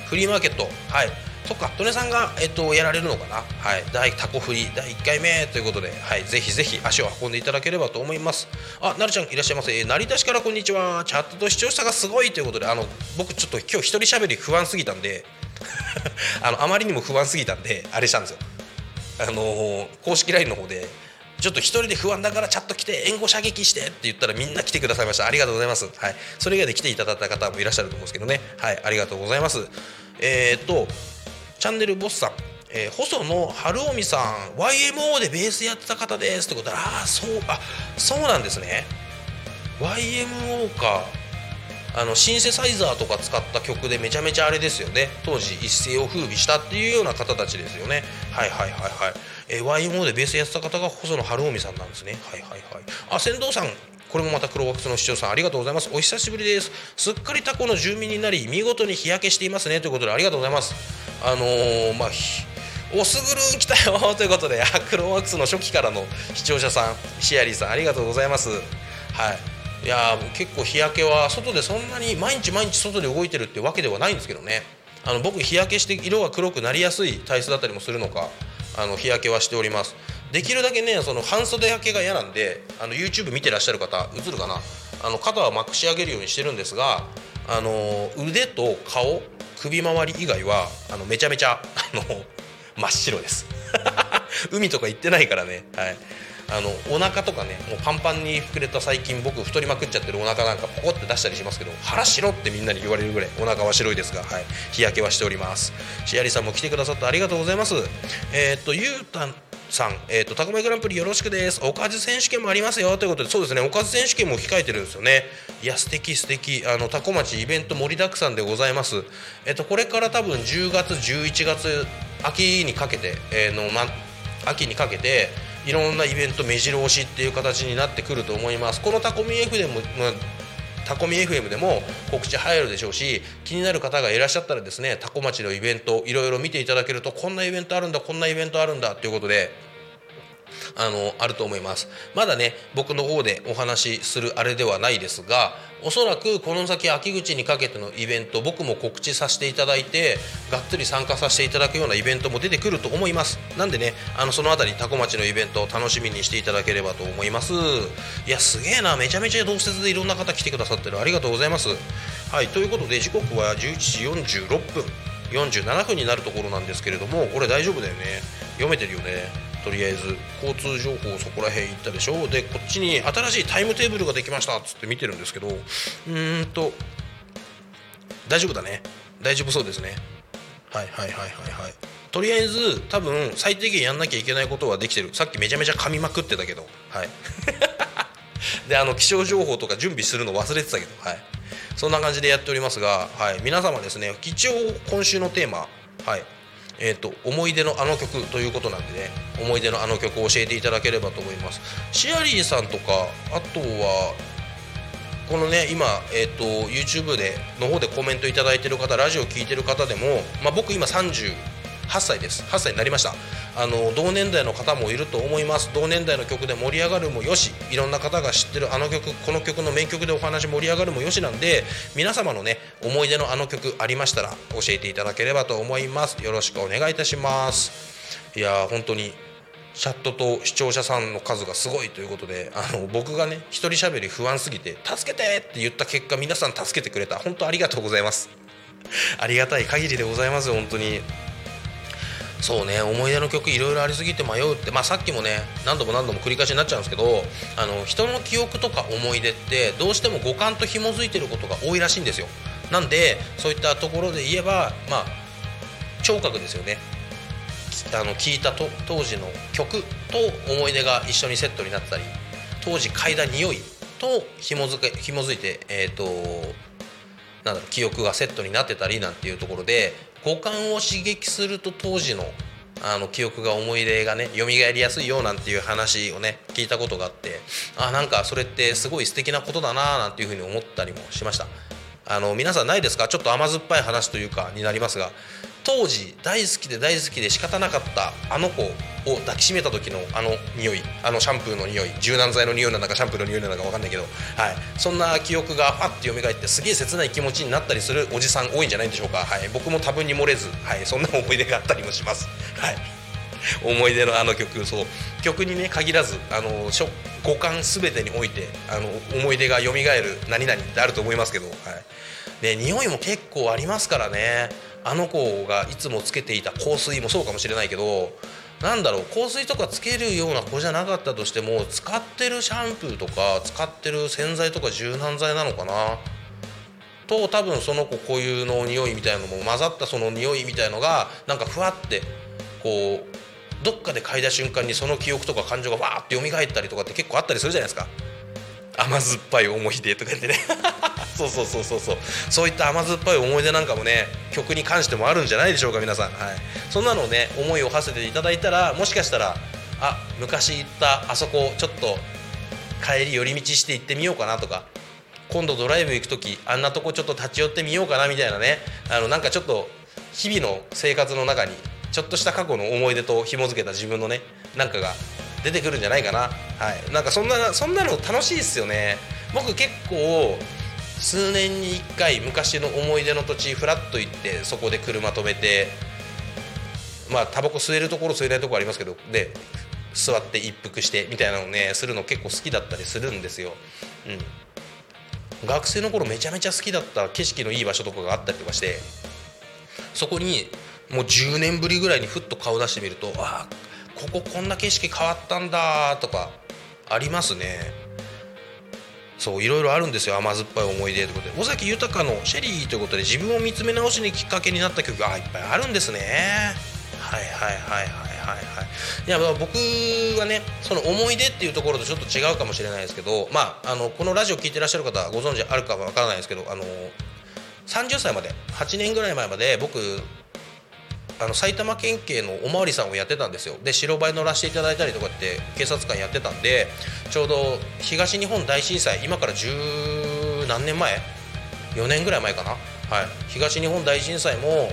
フリーマーケット。はい。そっか。利根さんが、えっと、やられるのかな。はい。第タコフリ第1回目。ということで、はい、ぜひぜひ足を運んでいただければと思います。あなるちゃんいらっしゃいませ、えー成田市からこんにちは。チャットと視聴者がすごい。ということであの僕ちょっと今日一人喋り不安すぎたんで あのあまりにも不安すぎたんであれしたんですよ。あのー公式 LINE の方でちょっと一人で不安だからチャット来て援護射撃してって言ったらみんな来てくださいました。ありがとうございます。はい。それ以外で来ていただいた方もいらっしゃると思うんですけどね。はい。ありがとうございます。えー、っとチャンネルボスさん。えー、細野晴臣さん。YMO でベースやってた方です。ってことでああそうあそうなんですね。YMO か。あのシンセサイザーとか使った曲でめちゃめちゃあれですよね。当時一世を風靡したっていうような方たちですよね。はいはいはいはい、えー、YMO でベースやってた方が細野晴臣さんなんですね。はいはいはい。あ船頭さん。これもまた黒ワックスの視聴さん。ありがとうございます。お久しぶりです。すっかりタコの住民になり見事に日焼けしていますねということでありがとうございます。あのー、まあおすぐるん来たよということでクロワックスの初期からの視聴者さんシアリーさんありがとうございます。はい。いや結構日焼けは外でそんなに毎日毎日外で動いてるってわけではないんですけどね。あの僕日焼けして色が黒くなりやすい体質だったりもするのかあの日焼けはしております。できるだけねその半袖焼けが嫌なんであの YouTube 見てらっしゃる方映るかな。あの肩はまくし上げるようにしてるんですがあの腕と顔首周り以外はあのめちゃめちゃあの真っ白です。海とか行ってないからね。はい。あのお腹とかねもうパンパンに膨れた最近僕太りまくっちゃってるお腹なんかポコって出したりしますけど腹白ってみんなに言われるぐらいお腹は白いですが、はい、日焼けはしておりますシアリさんも来てくださってありがとうございますえー、っとゆうたんさん、えーと、タコメグランプリよろしくです。おかず選手権もありますよということで、そうですね、おかず選手権も控えてるんですよね。いや、素敵素敵あの、タコ町イベント盛りだくさんでございます。えっ、ー、と、これから多分10月、11月、秋にかけて、えー、の、ま、秋にかけて、いろんなイベント目白押しっていう形になってくると思います。このタコミ F でも、まあタコミ FM でも告知入るでしょうし気になる方がいらっしゃったらですねタコ町のイベントいろいろ見ていただけるとこんなイベントあるんだこんなイベントあるんだということであのあると思います。まだね僕の方でお話しするあれではないですがおそらくこの先秋口にかけてのイベント僕も告知させていただいてがっつり参加させていただくようなイベントも出てくると思います。なんでねあのその辺りタコ町のイベントを楽しみにしていただければと思います。いやすげえな。めちゃめちゃ同説でいろんな方来てくださってる。ありがとうございます。はいということで時刻は11時46分。47分になるところなんですけれどもこれ大丈夫だよね。読めてるよね。とりあえず交通情報そこら辺行ったでしょ？でこっちに新しいタイムテーブルができましたっつって見てるんですけどうーんと大丈夫だね。大丈夫そうですね。はいはいはいはいはい。とりあえず多分最低限やんなきゃいけないことはできてる。さっきめちゃめちゃ噛みまくってたけど。はい。であの気象情報とか準備するの忘れてたけど。はい。そんな感じでやっておりますが、はい、皆様ですね一応今週のテーマはい。えーと、思い出のあの曲ということなんでね思い出のあの曲を教えていただければと思います。シアリーさんとかあとはこのね今、えーと、YouTube での方でコメントいただいてる方ラジオ聴いてる方でも、まあ、僕今30 8歳です。8歳になりました。あの同年代の方もいると思います。同年代の曲で盛り上がるもよし。いろんな方が知ってるあの曲この曲の名曲でお話盛り上がるもよしなんで皆様のね思い出のあの曲ありましたら教えていただければと思います。よろしくお願いいたします。いや本当にチャットと視聴者さんの数がすごいということであの僕がね一人喋り不安すぎて「助けて!」って言った結果皆さん助けてくれた。本当ありがとうございます。ありがたい限りでございます本当に。そうね思い出の曲いろいろありすぎて迷うって、まあ、さっきもね何度も何度も繰り返しになっちゃうんですけどあの人の記憶とか思い出ってどうしても五感と紐づいてることが多いらしいんですよ。なんでそういったところで言えばまあ聴覚ですよね。あの聞いたと当時の曲と思い出が一緒にセットになったり当時嗅いだ匂いと紐づけ紐づいてえっ、ー、となんだろう記憶がセットになってたりなんていうところで五感を刺激すると当時のあの記憶が思い出がね蘇りやすいよなんていう話をね聞いたことがあってあなんかそれってすごい素敵なことだななんていうふうに思ったりもしました。あの皆さんないですか？ちょっと甘酸っぱい話というかになりますが。当時大好きで大好きで仕方なかったあの子を抱きしめた時のあの匂いあのシャンプーの匂い柔軟剤の匂いなのかシャンプーの匂いなのか分かんないけど、はい、そんな記憶がファッて蘇ってすげえ切ない気持ちになったりするおじさん多いんじゃないでしょうか、はい、僕も多分に漏れず、はい、そんな思い出があったりもします。はい。思い出のあの曲そう。曲にね限らずあの五感全てにおいてあの思い出が蘇る何々ってあると思いますけど、はい。ね、匂いも結構ありますからね。あの子がいつもつけていた香水もそうかもしれないけどなんだろう香水とかつけるような子じゃなかったとしても使ってるシャンプーとか使ってる洗剤とか柔軟剤なのかな？と多分その子固有の匂いみたいのも混ざったその匂いみたいのがなんかふわってこうどっかで嗅いだ瞬間にその記憶とか感情がわーって蘇ったりとかって結構あったりするじゃないですか。甘酸っぱい思い出とか言ってね。そうそうそうそうそう。そういった甘酸っぱい思い出なんかもね曲に関してもあるんじゃないでしょうか皆さん、はい、そんなのをね思いを馳せていただいたらもしかしたらあ昔行ったあそこちょっと帰り寄り道して行ってみようかなとか今度ドライブ行く時あんなとこちょっと立ち寄ってみようかなみたいなね。あのなんかちょっと日々の生活の中にちょっとした過去の思い出と紐付けた自分のねなんかが出てくるんじゃないかな。はい。なんかそんなそんなの楽しいですよね。僕結構数年に1回昔の思い出の土地フラッと行ってそこで車止めてまあタバコ吸えるところ吸えないところありますけどで座って一服してみたいなのをねするの結構好きだったりするんですよ。うん。学生の頃めちゃめちゃ好きだった景色のいい場所とかがあったりとかしてそこにもう10年ぶりぐらいにふっと顔出してみるとああこここんな景色変わったんだとかありますね。そういろいろあるんですよ。甘酸っぱい思い出ということで。尾崎豊の「シェリー」ということで自分を見つめ直しにきっかけになった曲がいっぱいあるんですね。はいはいはいはいはいはい。いや僕はねその思い出っていうところとちょっと違うかもしれないですけどまああのこのラジオ聞いてらっしゃる方はご存知あるかわからないですけどあの30歳まで8年ぐらい前まで僕あの埼玉県警のおまわりさんをやってたんですよ。で白バイ乗らせていただいたりとかって警察官やってたんでちょうど東日本大震災今から十何年前？4年ぐらい前かな、はい、東日本大震災も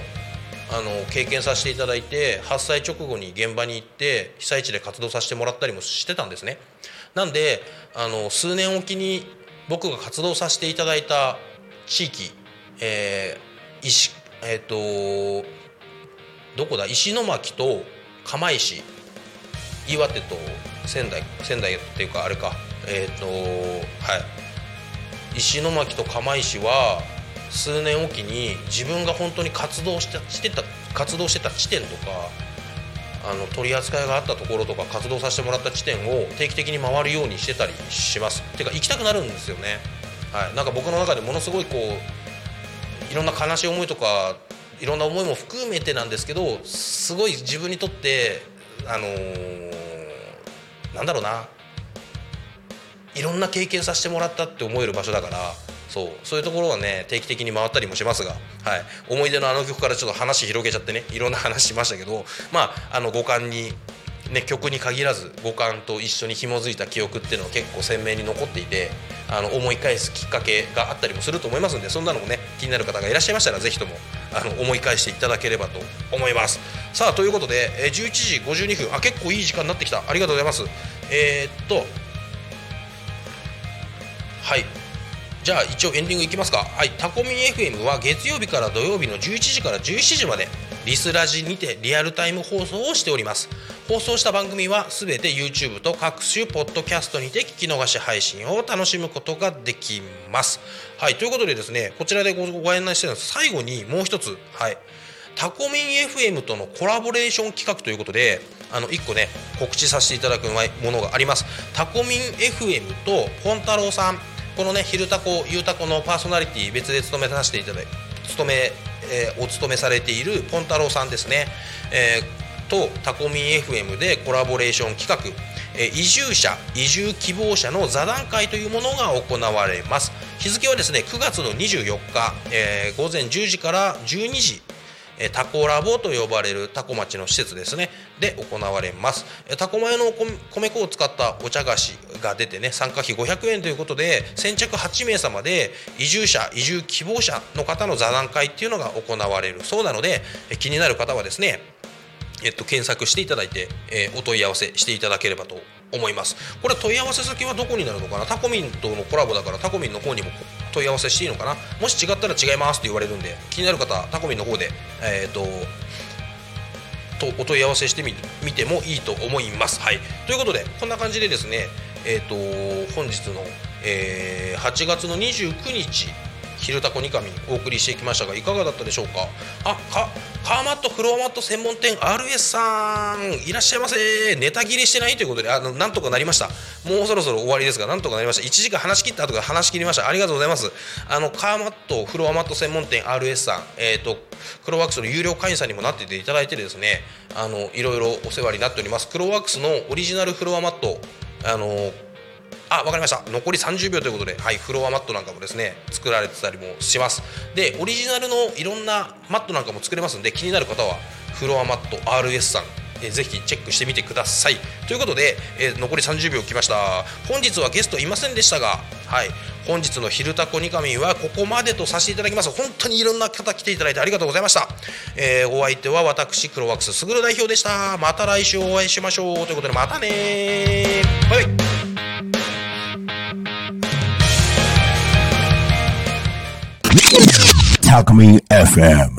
あの経験させていただいて発災直後に現場に行って被災地で活動させてもらったりもしてたんですね。なんであの数年おきに僕が活動させていただいた地域、えー石えー、とどこだ？石巻と釜石。岩手と仙台仙台っていうかあれか。えっ、とはい。石巻と釜石は数年おきに自分が本当に活動してしてた活動してた地点とかあの取り扱いがあったところとか活動させてもらった地点を定期的に回るようにしてたりします。てか行きたくなるんですよね。はい。なんか僕の中でものすごいこういろんな悲しい思いとかいろんな思いも含めてなんですけどすごい自分にとってあのーなんだろうな。いろんな経験させてもらったって思える場所だからそうそういうところはね定期的に回ったりもしますが、はい、思い出のあの曲からちょっと話広げちゃってねいろんな話しましたけどまああの五感にね、曲に限らず五感と一緒に紐づいた記憶っていうのは結構鮮明に残っていてあの思い返すきっかけがあったりもすると思いますんでそんなのもね気になる方がいらっしゃいましたらぜひともあの思い返していただければと思います。さあということで、え11時52分あ結構いい時間になってきた。ありがとうございます。えーっとはい。じゃあ一応エンディングいきますか。はい。タコミン FM は月曜日から土曜日の11時から17時までリスラジにてリアルタイム放送をしております。放送した番組はすべて YouTube と各種ポッドキャストにて聞き逃し配信を楽しむことができます。はいということでですねこちらでごご案内してるんです。最後にもう一つ。はい。タコミン FM とのコラボレーション企画ということであの1個ね告知させていただくものがあります。タコミン FM とポンタロウさん。このね「昼タコゆうタコ」のパーソナリティ別で務めさせていただい務め、えーお勤めされているポンタロウさんですね、えーとタコミン FM でコラボレーション企画。えー移住者移住希望者の座談会というものが行われます。日付はですね9月の24日、えー午前10時から12時えタコラボと呼ばれるタコ町の施設ですね。で行われます。えタコ米の米粉を使ったお茶菓子が出てね参加費500円ということで先着8名様で移住者移住希望者の方の座談会っていうのが行われる。そうなのでえ気になる方はですねえっと、検索していただいて、えーお問い合わせしていただければと思います。これ問い合わせ先はどこになるのかな？タコミンとのコラボだからタコミンの方にも問い合わせしていいのかな？もし違ったら違いますって言われるんで気になる方タコミンの方で、えー、ととお問い合わせしてみ見てもいいと思います。はい、ということでこんな感じでですね、えー、と本日の、えー8月の29日「昼タコニカミ」お送りしてきましたがいかがだったでしょうか？あかカーマットフロアマット専門店 RS さん。いらっしゃいませ。ネタ切れしてないということであのなんとかなりました。もうそろそろ終わりですがなんとかなりました。1時間話し切った後から話し切りました。ありがとうございます。あのカーマットフロアマット専門店 RS さん。えっ、とクロワークスの有料会員さんにもなってていただいてですねあのいろいろお世話になっております。クロワークスのオリジナルフロアマットあのあ、わかりました。残り30秒ということで、はい、フロアマットなんかもですね、作られてたりもします。で、オリジナルのいろんなマットなんかも作れますんで、気になる方は、フロアマット RS さん、えぜひチェックしてみてください。ということで、えー残り30秒来ました。本日はゲストいませんでしたが、はい、本日の「昼タコニカミン」はここまでとさせていただきます。本当にいろんな方来ていただいてありがとうございました。えーお相手は私、クロワックスすぐる代表でした。また来週お会いしましょう。ということで、またね。バイバイ。Talk Me FM.